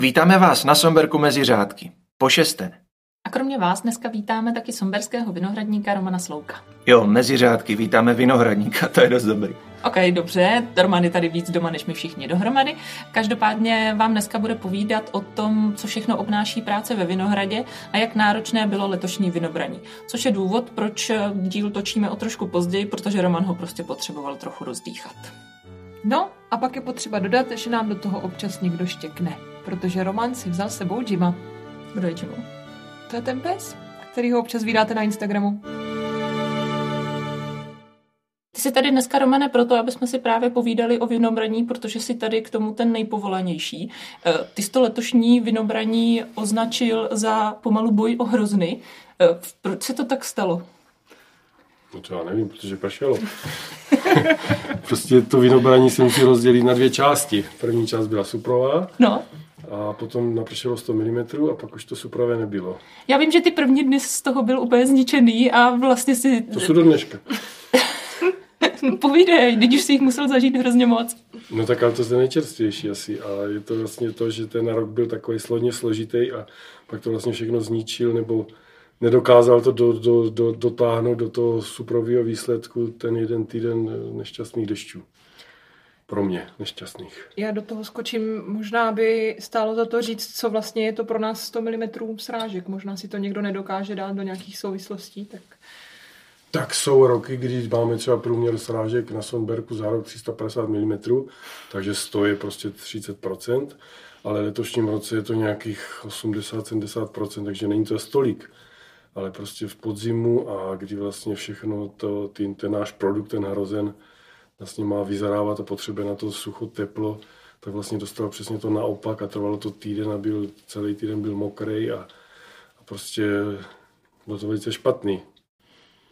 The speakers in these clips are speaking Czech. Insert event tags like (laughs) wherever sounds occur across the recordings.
Vítáme vás na Somberku mezi řádky. Po šesté. A kromě vás dneska vítáme taky somberského vinohradníka Romana Slouka. Jo, mezi řádky vítáme vinohradníka, to je dost dobrý. OK, dobře, Roman je tady víc doma než my všichni dohromady. Každopádně vám dneska bude povídat o tom, co všechno obnáší práce ve Vinohradě a jak náročné bylo letošní vinobraní. Což je důvod, proč díl točíme o trošku později, protože Roman ho prostě potřeboval trochu rozdýchat. No a pak je potřeba dodat, že nám do toho občas někdo štěkne, protože Roman si vzal s sebou Jima. Kdo je Jimu? To je ten pes, který ho občas vydáte na Instagramu. Ty jsi tady dneska, Romane, proto, aby jsme si právě povídali o vinobraní, protože jsi tady k tomu ten nejpovolanější. Eh, ty jsi to letošní vinobraní označil za pomalu boj o hrozny. Eh, proč se to tak stalo? No to já nevím, protože pršelo. (laughs) prostě to vinobraní se musí rozdělit na dvě části. První část byla suprová. No. A potom napršelo 100 mm a pak už to supravé nebylo. Já vím, že ty první dny z toho byl úplně zničený a vlastně si... To jsou do dneška. (laughs) Povídej, teď už si jich musel zažít hrozně moc. No tak ale to je nejčerstvější asi. A je to vlastně to, že ten rok byl takový složně složitý a pak to vlastně všechno zničil nebo nedokázal to do, do, do, dotáhnout do toho suprového výsledku ten jeden týden nešťastných dešťů. Pro mě nešťastných. Já do toho skočím, možná by stálo za to říct, co vlastně je to pro nás 100 mm srážek. Možná si to někdo nedokáže dát do nějakých souvislostí, tak... Tak jsou roky, kdy máme třeba průměr srážek na Sonberku za rok 350 mm, takže 100 je prostě 30%, ale letošním roce je to nějakých 80-70%, takže není to stolik ale prostě v podzimu a kdy vlastně všechno to, ty, ten náš produkt, ten hrozen, vlastně má vyzarávat a potřebuje na to sucho, teplo, tak vlastně dostal přesně to naopak a trvalo to týden a byl, celý týden byl mokrý a, a prostě bylo to velice špatný.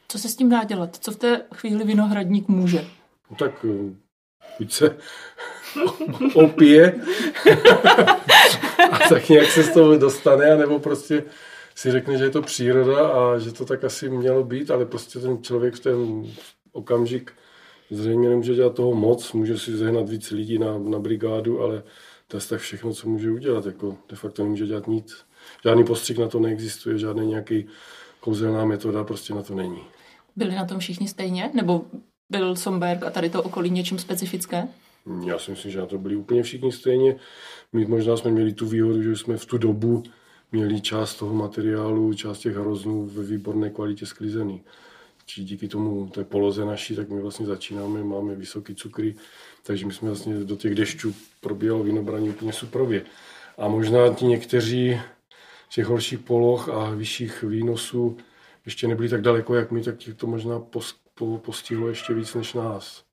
Co se s tím dá dělat? Co v té chvíli vinohradník může? No tak eh, buď se (laughs) opije (laughs) a tak nějak se z toho dostane, nebo prostě si řekne, že je to příroda a že to tak asi mělo být, ale prostě ten člověk v ten okamžik zřejmě nemůže dělat toho moc, může si zehnat víc lidí na, na brigádu, ale to je tak všechno, co může udělat. Jako de facto nemůže dělat nic. Žádný postřik na to neexistuje, žádný nějaký kouzelná metoda prostě na to není. Byli na tom všichni stejně? Nebo byl Somberg a tady to okolí něčím specifické? Já si myslím, že na to byli úplně všichni stejně. My možná jsme měli tu výhodu, že jsme v tu dobu měli část toho materiálu, část těch hroznů ve výborné kvalitě sklizený. Či díky tomu té poloze naší, tak my vlastně začínáme, máme vysoký cukry, takže my jsme vlastně do těch dešťů probíhalo vinobraní úplně suprově. A možná ti někteří z těch horších poloh a vyšších výnosů ještě nebyli tak daleko, jak my, tak to možná postihlo ještě víc než nás.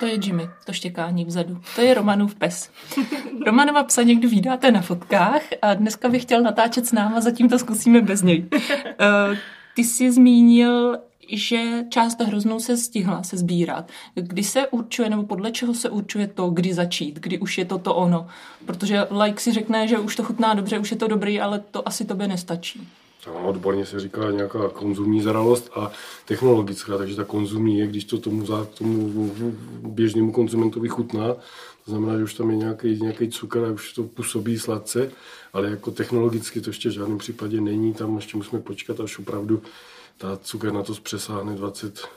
To je Jimmy, to štěkání vzadu. To je Romanův pes. Romanova psa někdy vydáte na fotkách a dneska bych chtěl natáčet s náma, zatím to zkusíme bez něj. Ty jsi zmínil, že část hroznou se stihla se sbírat. Kdy se určuje, nebo podle čeho se určuje to, kdy začít, kdy už je to to ono? Protože like si řekne, že už to chutná dobře, už je to dobrý, ale to asi tobě nestačí. Ano, odborně se říká nějaká konzumní zralost a technologická, takže ta konzumní je, když to tomu, tomu běžnému konzumentovi chutná, to znamená, že už tam je nějaký, nějaký cukr a už to působí sladce, ale jako technologicky to ještě v žádném případě není, tam ještě musíme počkat, až opravdu ta cukr na to přesáhne 20,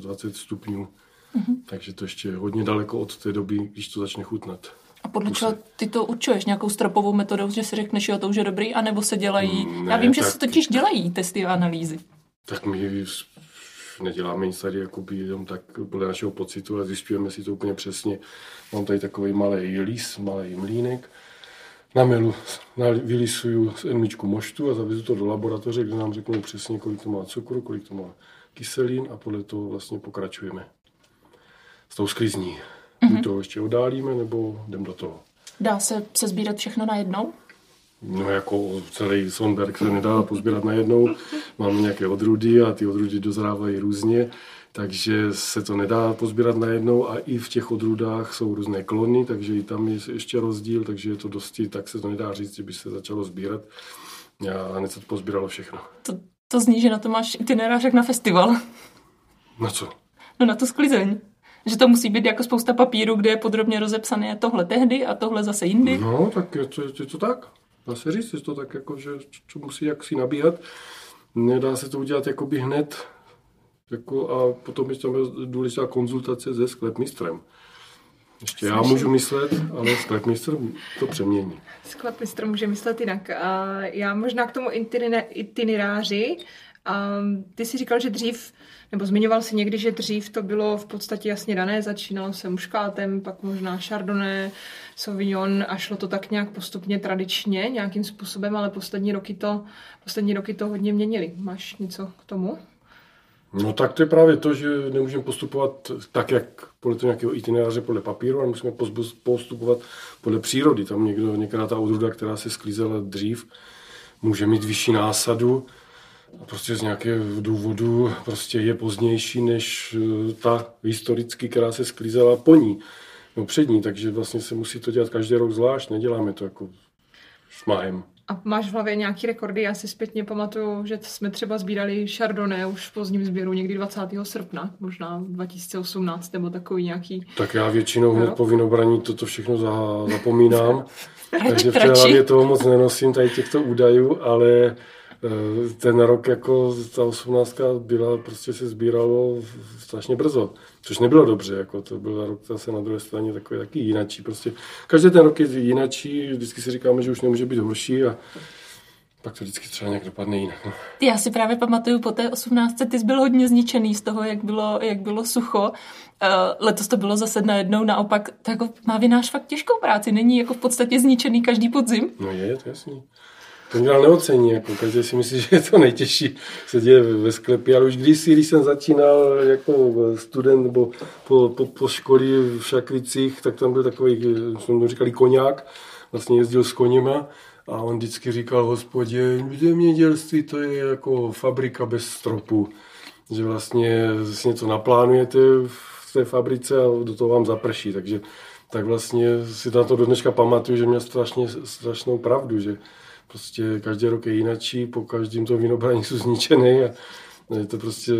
20 stupňů. Mm-hmm. Takže to ještě je hodně daleko od té doby, když to začne chutnat. A podle čeho ty to určuješ? Nějakou stropovou metodou, že si řekneš, že to už je dobrý, anebo se dělají... Mm, ne, Já vím, že se totiž dělají testy a analýzy. Tak my neděláme nic tady jakoby jenom tak podle našeho pocitu, ale zjišťujeme si to úplně přesně. Mám tady takový malý lis, malý mlínek, na milu vylisuju enmičku moštu a zavezu to do laboratoře, kde nám řeknou přesně, kolik to má cukru, kolik to má kyselin a podle toho vlastně pokračujeme s tou sklizní. Mm-hmm. Buď to ještě odálíme, nebo jdem do toho. Dá se se sbírat všechno najednou? No jako celý Sonberg se nedá pozbírat najednou. Máme nějaké odrůdy a ty odrůdy dozrávají různě, takže se to nedá pozbírat najednou a i v těch odrůdách jsou různé klony, takže i tam je ještě rozdíl, takže je to dosti, tak se to nedá říct, že by se začalo sbírat. A hned se to pozbíralo všechno. To, to zní, že na to máš itinerářek na festival. Na co? No na to sklizeň. Že to musí být jako spousta papíru, kde je podrobně rozepsané tohle tehdy a tohle zase jindy. No, tak je to, je to tak. Dá se říct, je to tak jako, že to musí jaksi nabíhat. Nedá se to udělat jakoby hned. Jako a potom je tam důležitá konzultace se sklepmistrem. Ještě já můžu myslet, ale sklepmistr to přemění. Sklepmistr může myslet jinak. A já možná k tomu itineráři. A ty si říkal, že dřív, nebo zmiňoval si někdy, že dřív to bylo v podstatě jasně dané, začínalo se muškátem, pak možná chardonnay, sauvignon a šlo to tak nějak postupně tradičně, nějakým způsobem, ale poslední roky to, poslední roky to hodně měnili. Máš něco k tomu? No tak to je právě to, že nemůžeme postupovat tak, jak podle toho nějakého itineráře podle papíru, ale musíme postupovat podle přírody. Tam někdo, některá ta odrůda, která se sklízela dřív, může mít vyšší násadu prostě z nějakého důvodu prostě je pozdější než eh, ta historicky, která se sklízela po ní, no před ní, takže vlastně se musí to dělat každý rok zvlášť, neděláme to jako šmahem. A máš v hlavě nějaký rekordy? Já si zpětně pamatuju, že jsme třeba sbírali Chardonnay už v pozdním sběru někdy 20. srpna, možná 2018 nebo takový nějaký. Tak já většinou hned po vinobraní toto všechno za, zapomínám. (laughs) takže v té hlavě toho moc nenosím tady těchto údajů, ale ten rok jako ta osmnáctka byla, prostě se sbíralo strašně brzo, což nebylo dobře, jako to byl rok zase na druhé straně takový taky jinačí, prostě každý ten rok je jinačí, vždycky si říkáme, že už nemůže být horší a pak to vždycky třeba nějak dopadne jinak. No. Já si právě pamatuju po té 18. ty jsi byl hodně zničený z toho, jak bylo, jak bylo sucho. Uh, letos to bylo zase najednou naopak, to jako má vynáš fakt těžkou práci, není jako v podstatě zničený každý podzim. No je, to jasný. To mě neocení, jako každý si myslí, (laughs) že je to nejtěžší, se děje ve sklepě, ale už když, když jsem začínal jako student nebo po, po, po škole v Šakvicích, tak tam byl takový, jsme mu říkali koněk, vlastně jezdil s koněma a on vždycky říkal, hospodě, zemědělství to je jako fabrika bez stropu, že vlastně si něco naplánujete v té fabrice a do toho vám zaprší, takže tak vlastně si na to do dneška pamatuju, že měl strašně, strašnou pravdu, že prostě každý rok je jinačí, po každém to vinobraní jsou zničený a je to prostě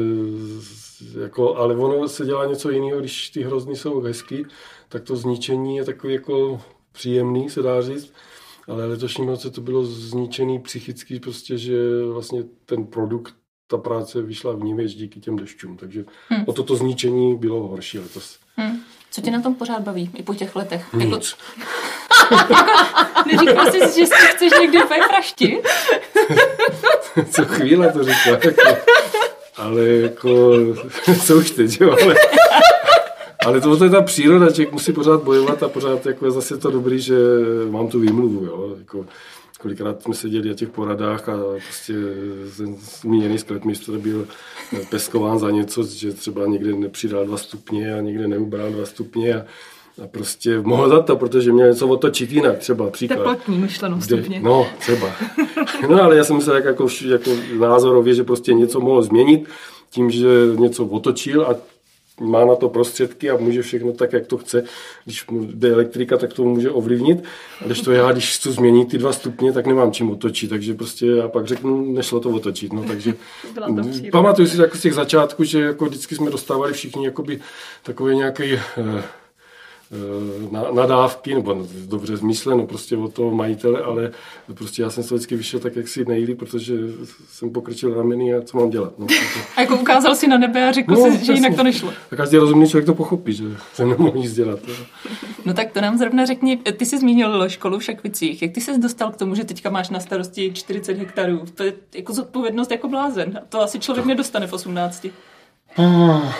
jako, ale ono se dělá něco jiného, když ty hrozny jsou hezký, tak to zničení je takový jako příjemný, se dá říct, ale letošním roce to bylo zničený psychicky, prostě, že vlastně ten produkt, ta práce vyšla v ní díky těm dešťům, takže hmm. o toto zničení bylo horší letos. Hmm. Co tě na tom pořád baví, i po těch letech? Nic. Jako... (laughs) (laughs) Neříkal jsi, že si chceš někdy úplně praštit? (laughs) Co chvíle to říkal. Jako, ale jako, (laughs) co už teď, jo, ale, ale to je ta příroda, člověk musí pořád bojovat a pořád jako je zase to dobrý, že mám tu výmluvu, jo, jako, kolikrát jsme seděli na těch poradách a prostě ten zmíněný sklepmistr byl peskován za něco, že třeba někde nepřidal dva stupně a někde neubral dva stupně a a prostě mohl za to, protože měl něco otočit jinak, třeba příklad. Teplotní myšleno stupně. No, třeba. (laughs) No ale já jsem myslel jako, jako názorově, že prostě něco mohl změnit tím, že něco otočil a má na to prostředky a může všechno tak, jak to chce. Když mu jde elektrika, tak to může ovlivnit. A když to já, když chci změnit ty dva stupně, tak nemám čím otočit. Takže prostě já pak řeknu, nešlo to otočit. No, takže (laughs) pamatuju si jako z těch začátků, že jako vždycky jsme dostávali všichni jakoby takový nějaký Eh, na, nadávky, nebo dobře zmysleno prostě od toho majitele, ale prostě já jsem se vždycky vyšel tak, jak si nejli, protože jsem pokrčil rameny a co mám dělat. No. A jako ukázal si na nebe a řekl no, si, že jinak to nešlo. A každý rozumný člověk to pochopí, že jsem nemohl nic dělat. No. no tak to nám zrovna řekni, ty jsi zmínil školu v Šakvicích, jak ty jsi dostal k tomu, že teďka máš na starosti 40 hektarů? To je jako zodpovědnost jako blázen. To asi člověk nedostane v 18. Ah.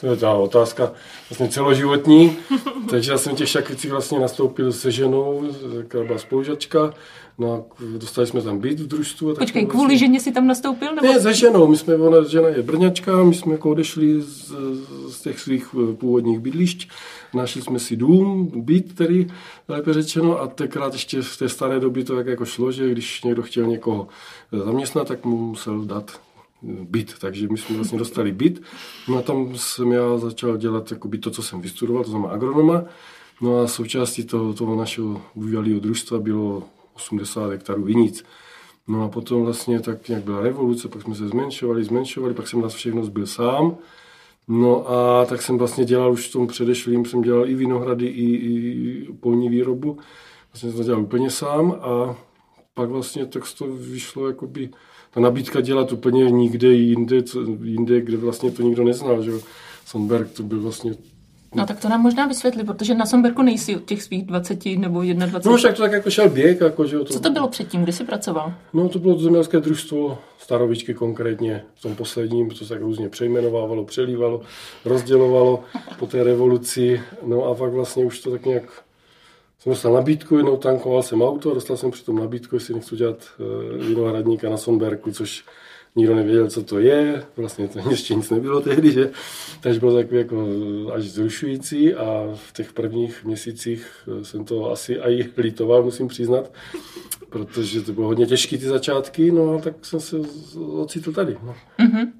To je ta otázka vlastně celoživotní. (laughs) Takže já jsem těch šakvicích vlastně nastoupil se ženou, která byla spolužačka. No a dostali jsme tam být v družstvu. A Počkej, kvůli vlastně... ženě si tam nastoupil? Nebo... Ne, se ženou. My jsme, ona žena je brňačka, my jsme jako odešli z, z těch svých eh, původních bydlišť. Našli jsme si dům, byt, tedy lépe řečeno, a tenkrát ještě v té staré době to tak jako šlo, že když někdo chtěl někoho zaměstnat, tak mu musel dát byt, takže my jsme vlastně dostali byt. No a tam jsem já začal dělat jakoby to, co jsem vystudoval, to znamená agronoma. No a součástí toho, toho našeho bývalého družstva bylo 80 hektarů vinic. No a potom vlastně tak nějak byla revoluce, pak jsme se zmenšovali, zmenšovali, pak jsem nás všechno zbyl sám. No a tak jsem vlastně dělal už v tom předešlým, jsem dělal i vinohrady, i, i polní výrobu. Vlastně jsem to dělal úplně sám a pak vlastně tak to vyšlo jakoby ta nabídka dělat úplně nikde jinde, co, jinde kde vlastně to nikdo neznal, že Sonberg to byl vlastně No tak to nám možná vysvětli, protože na Somberku nejsi od těch svých 20 nebo 21. No však to tak jako šel běh. Jako, že to... Co to bylo předtím, kdy jsi pracoval? No to bylo to zemědělské družstvo, Starovičky konkrétně, v tom posledním, to se tak různě přejmenovávalo, přelívalo, rozdělovalo po té revoluci. No a pak vlastně už to tak nějak jsem dostal nabídku, jednou tankoval jsem auto, dostal jsem přitom nabídku, jestli nechci dělat vinohradníka na Sonberku, což nikdo nevěděl, co to je, vlastně to (laughs) ještě nic nebylo tehdy, že? Takže bylo takový jako až zrušující a v těch prvních měsících eh, jsem to asi i litoval, musím přiznat, protože to bylo hodně těžké ty začátky, no a tak jsem se ocitl tady. No. Uh-huh.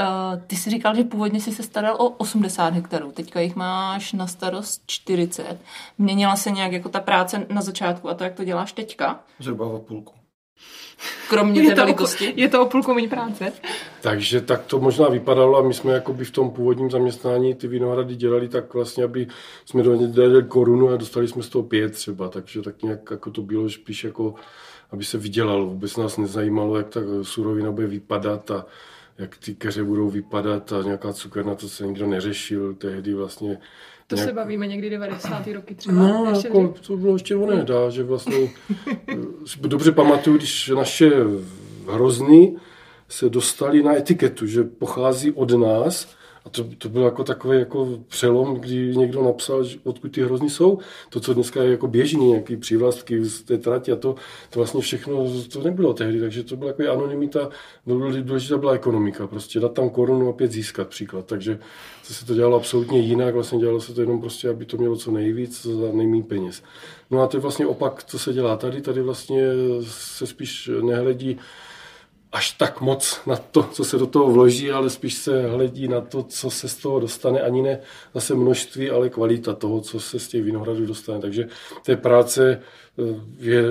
Uh, ty jsi říkal, že původně jsi se staral o 80 hektarů, teďka jich máš na starost 40. Měnila se nějak jako ta práce na začátku a to, jak to děláš teďka? Zhruba o půlku. Kromě té velikosti? Je to o půlku méně práce. Takže tak to možná vypadalo a my jsme jakoby v tom původním zaměstnání ty vinohrady dělali tak vlastně, aby jsme dali korunu a dostali jsme z toho pět třeba, takže tak nějak jako to bylo spíš jako, aby se vydělalo. Vůbec nás nezajímalo, jak ta surovina bude vypadat a jak ty keře budou vypadat a nějaká cukerna, to se nikdo neřešil. Tehdy vlastně to nějak... se bavíme někdy 90. roky třeba. No, jako, to bylo ještě ono dá, že vlastně dobře pamatuju, když naše hrozny se dostali na etiketu, že pochází od nás a to, to byl jako takový jako přelom, kdy někdo napsal, že odkud ty hrozny jsou. To, co dneska je jako běžný, nějaký přívlastky z té trati a to, to vlastně všechno, to nebylo tehdy, takže to byla jako anonymita, důležitá byla ekonomika, prostě dát tam korunu a opět získat příklad, takže to se to dělalo absolutně jinak, vlastně dělalo se to jenom prostě, aby to mělo co nejvíc za nejméně peněz. No a to je vlastně opak, co se dělá tady, tady vlastně se spíš nehledí až tak moc na to, co se do toho vloží, ale spíš se hledí na to, co se z toho dostane, ani ne zase množství, ale kvalita toho, co se z těch vinohradů dostane. Takže té práce eh, je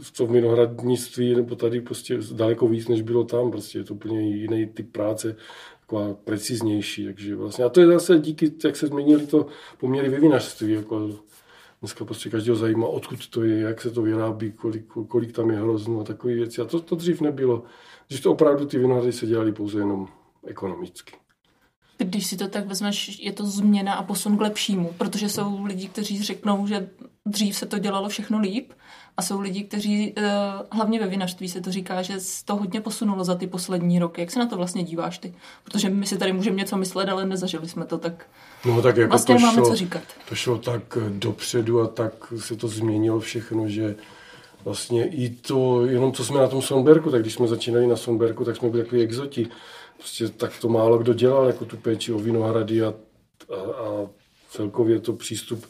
v tom vinohradnictví nebo tady prostě daleko víc, než bylo tam. Prostě je to úplně jiný typ práce, taková preciznější. Takže vlastně, a to je zase díky, jak se změnili to poměry ve vinařství. Jako dneska prostě každého zajímá, odkud to je, jak se to vyrábí, kolik, kolik tam je hroznů a takové věci. A to, to dřív nebylo. Když to opravdu ty vinohrady se dělali pouze jenom ekonomicky. Když si to tak vezmeš, je to změna a posun k lepšímu, protože jsou lidi, kteří řeknou, že dřív se to dělalo všechno líp a jsou lidi, kteří, eh, hlavně ve vinařství se to říká, že se to hodně posunulo za ty poslední roky. Jak se na to vlastně díváš ty? Protože my si tady můžeme něco myslet, ale nezažili jsme to, tak, no, tak jako vlastně to máme šlo, co říkat. To šlo tak dopředu a tak se to změnilo všechno, že vlastně i to, jenom co jsme na tom Sonberku, tak když jsme začínali na Sonberku, tak jsme byli takový exoti. Prostě tak to málo kdo dělal, jako tu péči o vinohrady a, a, a celkově to přístup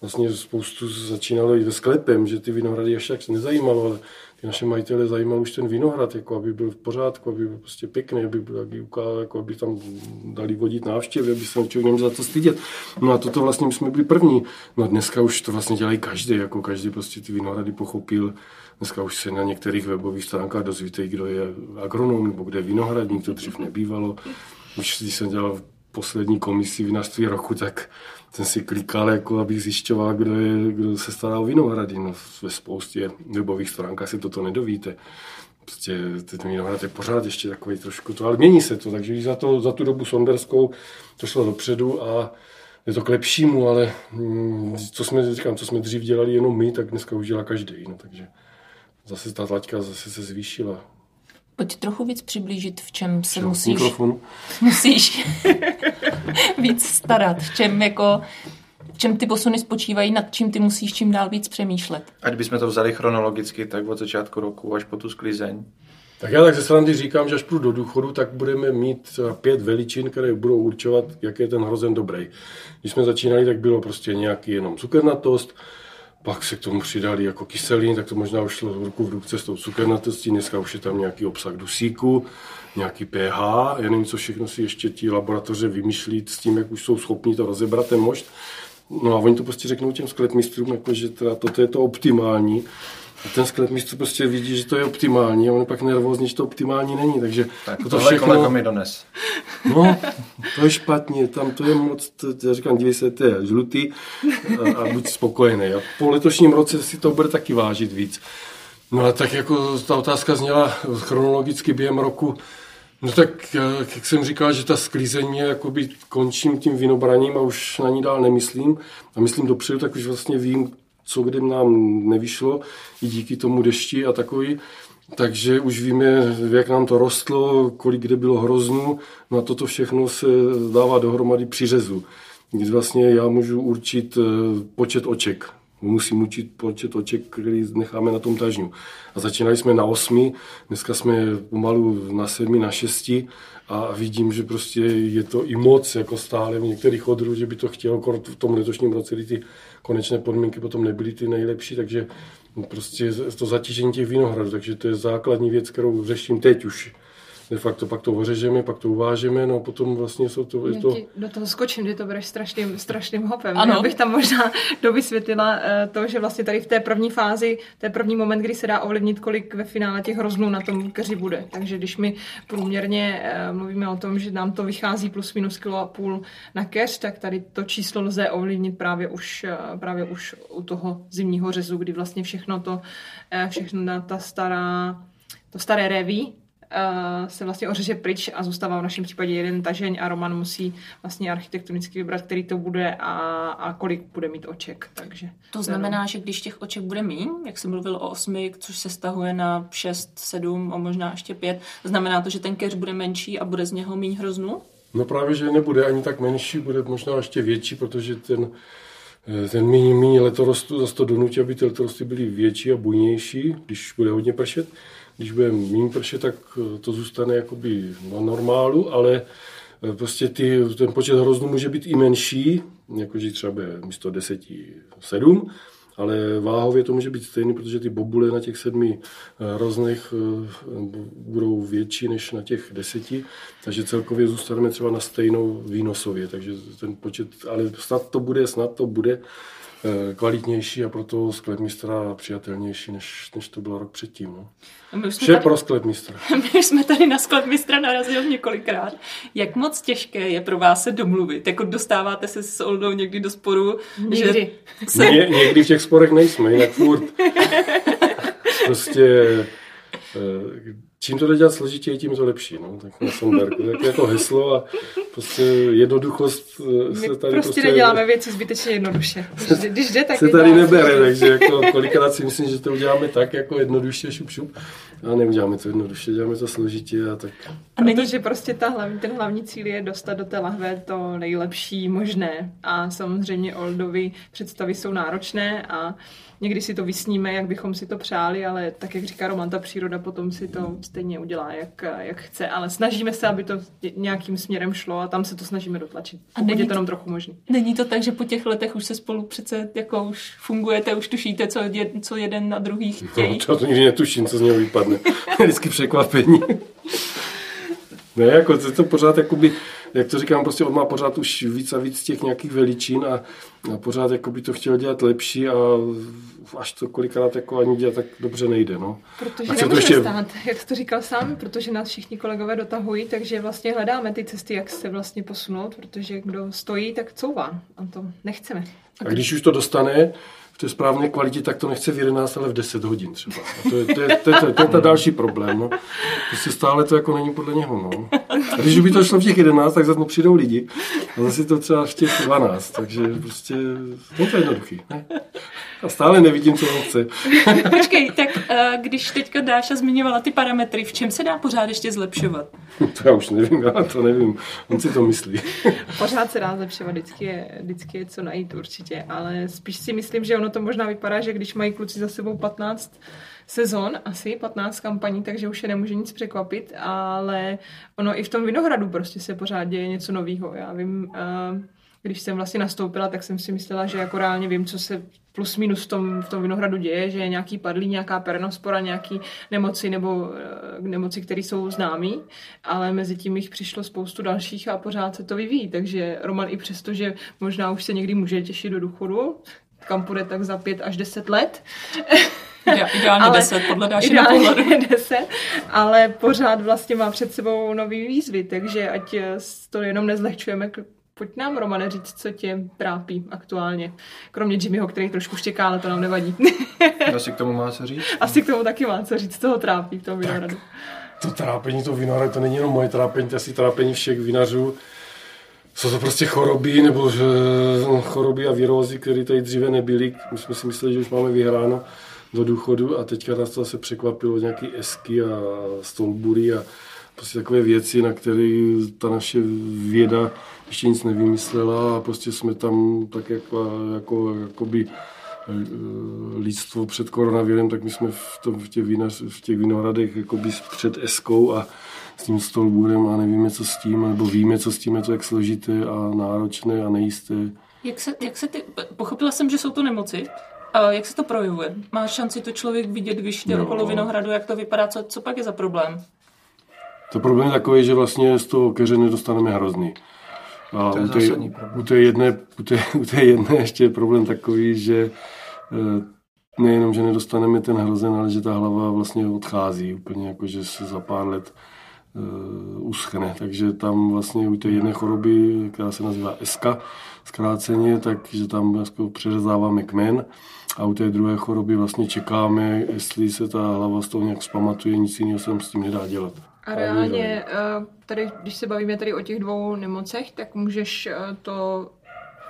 vlastně spoustu začínalo i ve sklepem, že ty vinohrady ještě jak se nezajímalo, ale ty naše majitele zajímal už ten vinohrad, jako aby byl v pořádku, aby byl prostě pěkný, aby, byl, aby, ukázal, jako aby tam dali vodit návštěvy, aby se člověk neměl za to stydět. No a toto vlastně my jsme byli první. No a dneska už to vlastně dělají každý, jako každý prostě ty vinohrady pochopil. Dneska už se na některých webových stránkách dozvíte, kdo je agronom nebo kde je vinohradník, to dřív nebývalo. Už když jsem dělal poslední komisi vinařství roku, tak jsem si klikal, jako abych zjišťoval, kdo, je, kdo se stará o vinohrady. No, ve spoustě webových stránkách si toto nedovíte. Prostě ten vinohrad je pořád ještě takový trošku to, ale mění se to, takže za, to, za tu dobu sonderskou to šlo dopředu a je to k lepšímu, ale mm, co jsme, říkám, co jsme dřív dělali jenom my, tak dneska už dělá každý. No, takže zase ta tlaťka zase se zvýšila. Pojď trochu víc přiblížit, v čem se Čo, musíš, Mikrofon. (laughs) musíš (laughs) víc starat, v čem jako v čem ty posuny spočívají, nad čím ty musíš čím dál víc přemýšlet. Ať bychom to vzali chronologicky, tak od začátku roku až po tu sklizeň. Tak já tak ze srandy říkám, že až půjdu do důchodu, tak budeme mít pět veličin, které budou určovat, jak je ten hrozen dobrý. Když jsme začínali, tak bylo prostě nějaký jenom cukernatost, pak se k tomu přidali jako kyseliny, tak to možná už šlo ruku v ruce s tou cukernatostí. Dneska už je tam nějaký obsah dusíku, nějaký pH, já nevím, co všechno si ještě ti laboratoře vymýšlí s tím, jak už jsou schopni to rozebrat ten mošt. No a oni to prostě řeknou těm sklepmistrům, jako, že teda toto je to optimální. A ten sklep místo prostě vidí, že to je optimální a on je pak nervózní, že to optimální není, takže Tak to tohle všechno... kolego mi dones. No, to je špatně, tam to je moc, to, já říkám, dívej se, to je žlutý a, a buď spokojený. A po letošním roce si to bude taky vážit víc. No a tak jako ta otázka zněla chronologicky během roku, No tak, jak jsem říkal, že ta sklízeň mě jakoby končím tím vinobraním a už na ní dál nemyslím. A myslím dopředu, tak už vlastně vím, co kde nám nevyšlo, i díky tomu dešti a takový. Takže už víme, jak nám to rostlo, kolik kde bylo hroznů. No a toto všechno se dává dohromady při řezu. Kdy vlastně já můžu určit eh, počet oček. Musím učit počet oček, který necháme na tom tažňu. A začínali jsme na osmi, dneska jsme pomalu na sedmi, na šesti a vidím, že prostě je to i moc jako stále v některých odrů, že by to chtělo v tom letošním roce, ty konečné podmínky potom nebyly ty nejlepší, takže prostě to zatížení těch vinohradů, takže to je základní věc, kterou řeším teď už de facto pak to ořežeme, pak to uvážeme, no a potom vlastně jsou to... Je to... Do toho skočím, že to bereš strašným, strašným hopem. Ano. Já bych tam možná (laughs) dovysvětlila uh, to, že vlastně tady v té první fázi, to je první moment, kdy se dá ovlivnit, kolik ve finále těch hroznů na tom keři bude. Takže když my průměrně uh, mluvíme o tom, že nám to vychází plus minus kilo a půl na keř, tak tady to číslo lze ovlivnit právě už, uh, právě už u toho zimního řezu, kdy vlastně všechno to, všechno ta stará, to staré réví, uh, se vlastně ořeže pryč a zůstává v našem případě jeden tažeň a Roman musí vlastně architektonicky vybrat, který to bude a, a kolik bude mít oček. Takže, to znamená, že když těch oček bude míň, jak jsem mluvil o osmi, což se stahuje na šest, sedm a možná ještě pět, znamená to, že ten keř bude menší a bude z něho míň hroznu? No právě, že nebude ani tak menší, bude možná ještě větší, protože ten eh, ten méně, méně letorostu zase to donutí, aby ty letorosty byly větší a bujnější, když bude hodně pršet když bude méně pršet, tak eh, to zůstane jakoby na normálu, ale eh, prostě ty, ten počet hroznů může být i menší, jakože třeba bude místo 10 7, ale váhově to může být stejný, protože ty bobule na těch sedmi eh, hroznech budou větší než na těch deseti, takže celkově zůstaneme třeba na stejnou výnosově, takže ten počet, ale snad to bude, snad to bude, kvalitnější a proto sklepmistra přijatelnější, než, než to bylo rok předtím. No. My Vše tady, pro sklepmistra. (laughs) My jsme tady na sklepmistra narazili několikrát. Jak moc těžké je pro vás se domluvit? Jako dostáváte se s Oldou někdy do sporu? Někdy. Že se... Ně, někdy v těch sporech nejsme, jinak furt. (laughs) prostě eh, čím to jde dělat složitěji, tím to lepší. No. Tak na Sonberku. Tak jako heslo a prostě jednoduchost eh, se tady prostě... prostě neděláme věci zbytečně jednoduše. Když, jde, tak se tady nebere, takže jako kolikrát si myslím, že to uděláme tak jako jednoduše, šup, šup. A neuděláme to jednoduše, děláme to složitě a tak. A není... Protože prostě ta hlavní, ten hlavní cíl je dostat do té lahve to nejlepší možné. A samozřejmě Oldovi představy jsou náročné a někdy si to vysníme, jak bychom si to přáli, ale tak, jak říká Roman, ta příroda potom si to stejně udělá, jak, jak chce. Ale snažíme se, aby to nějakým směrem šlo a tam se to snažíme dotlačit. A není je to jenom trochu možný. Není to tak, že po těch letech už se spolu přece jako už fungujete, už tušíte, co, je, co jeden na druhý chtějí? No, to nikdy netuším, co z něho vypadne. (laughs) Vždycky překvapení. Ne, jako to, to pořád jakoby jak to říkám, prostě on má pořád už víc a víc těch nějakých veličin a, a pořád jako by to chtěl dělat lepší a až to kolikrát jako ani dělat tak dobře nejde. No. Protože to ještě... stát, (laughs) jak to říkal sám, protože nás všichni kolegové dotahují, takže vlastně hledáme ty cesty, jak se vlastně posunout, protože kdo stojí, tak couvá a to nechceme. A když už to dostane, v té správné kvalitě, tak to nechce v 11, ale v 10 hodin třeba. A to je, to je, to je, to je, to je ta další problém. No. Prostě stále to jako není podle něho. No. A když by to šlo v těch 11, tak za přijdou lidi. A zase to třeba v těch 12. Takže prostě je to jednoduchý. Ne? A stále nevidím, co on chce. (laughs) Počkej, tak uh, když teďka Dáša zmiňovala ty parametry, v čem se dá pořád ještě zlepšovat? (laughs) To já už nevím, já to nevím. On si to myslí. (laughs) pořád se dá zlepšovat, vždycky je, vždycky je co najít určitě, ale spíš si myslím, že ono to možná vypadá, že když mají kluci za sebou 15 sezon, asi 15 kampaní, takže už je nemůže nic překvapit, ale ono i v tom Vinohradu prostě se pořád děje něco nového. Já vím, uh, když jsem vlastně nastoupila, tak jsem si myslela, že jako reálně vím, co se plus minus v tom, v tom Vinohradu děje, že je nějaký padlý, nějaká pernospora, nějaký nemoci nebo uh, nemoci, které jsou známý, ale mezi tím jich přišlo spoustu dalších a pořád se to vyvíjí, takže Roman i přesto, že možná už se někdy může těšit do důchodu, kam půjde tak za pět až deset let, Ideálně (laughs) ale, 10, podle dáši ideálně 10, (laughs) ale pořád vlastně má před sebou nový výzvy, takže ať to jenom nezlehčujeme, Pojď nám, Romane, říct, co tě trápí aktuálně. Kromě Jimmyho, který trošku štěká, ale to nám nevadí. (laughs) Asi k tomu má co říct? Asi k tomu taky má co říct, co ho trápí v tom vinohradu. To trápení toho vinohradu, to není jenom moje trápení, to asi trápení všech vinařů. Jsou to prostě choroby, nebo že, no, choroby a virózy, které tady dříve nebyly. My jsme si mysleli, že už máme vyhráno do důchodu a teďka nás to zase překvapilo nějaký esky a stolbury a prostě takové věci, na které ta naše věda ještě nic nevymyslela a prostě jsme tam tak jako, jako jakoby eh, lidstvo před koronavirem, tak my jsme v, tom, v, těch, vinař, v těch vinohradech jakoby před eskou a s tím stolburem a nevíme, co s tím, nebo víme, co s tím je to jak složité a náročné a nejisté. Jak se, jak se ty, pochopila jsem, že jsou to nemoci. A jak se to projevuje? Má šanci to člověk vidět, když jde okolo Vinohradu, jak to vypadá, co, co pak je za problém? To problém je takový, že vlastně z toho keře nedostaneme hrozný. A to je u, té, u, té jedné, u, té, (laughs) u té jedné ještě je problém takový, že eh, nejenom, že nedostaneme ten hrozen, ale že ta hlava vlastně odchází úplně, jako že se za pár let uh, uschne. Takže tam vlastně u té jedné choroby, která se nazývá SK, zkráceně, takže tam vlastně přeřezáváme kmen a u té druhé choroby vlastně čekáme, jestli se ta hlava z toho nějak zpamatuje, nic jiného se s tím nedá dělat. A reálně, eh, tady, když se bavíme tady o těch dvou nemocech, tak můžeš eh, to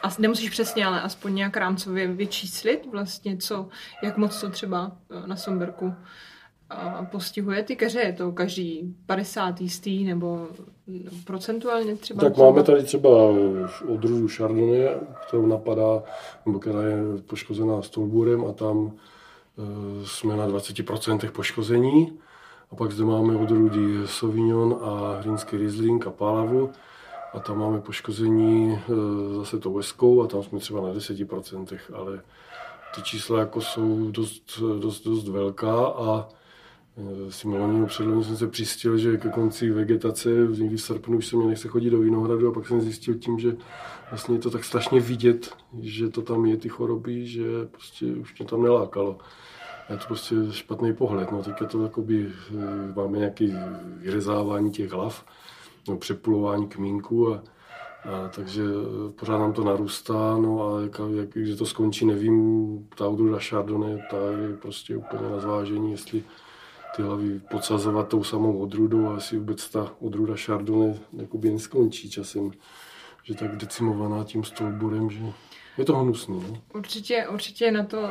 a nemusíš přesně, ale aspoň nějak rámcově vyčíslit vlastně, co, jak moc to třeba eh, na Somberku postihuje ty keře? Je to každý 50 jistý nebo procentuálně třeba? Tak máme tady třeba odrůdu Chardonnay, kterou napadá, nebo která je poškozená stolburem a tam jsme na 20% poškození. A pak zde máme odrůdy Sauvignon a Hrínský Riesling a Pálavu. A tam máme poškození e, zase tou veskou a tam jsme třeba na 10%, ale ty čísla jako jsou dost, dost, dost velká a e, si miloninu předloni jsem se přistil, že ke konci vegetace, někdy v srpnu už se mě nechce chodit do Vinohradu a pak jsem zjistil tím, že vlastně je to tak strašně vidět, že to tam je ty choroby, že prostě už mě tam nelákalo je to prostě špatný pohled. No, teďka to jakoby, eh, máme nějaké vyrezávání těch hlav, no, přepulování kmínku a, a, takže eh, pořád nám to narůstá, no a jak, jak, když to skončí, nevím, ta odrůda Chardonnay, ta je prostě úplně na zvážení, jestli ty hlavy podsazovat tou samou odrůdou a asi vůbec ta odrůda Chardonnay jakoby neskončí časem, že tak decimovaná tím stolburem, že je to hnusný. Určitě, určitě na to uh,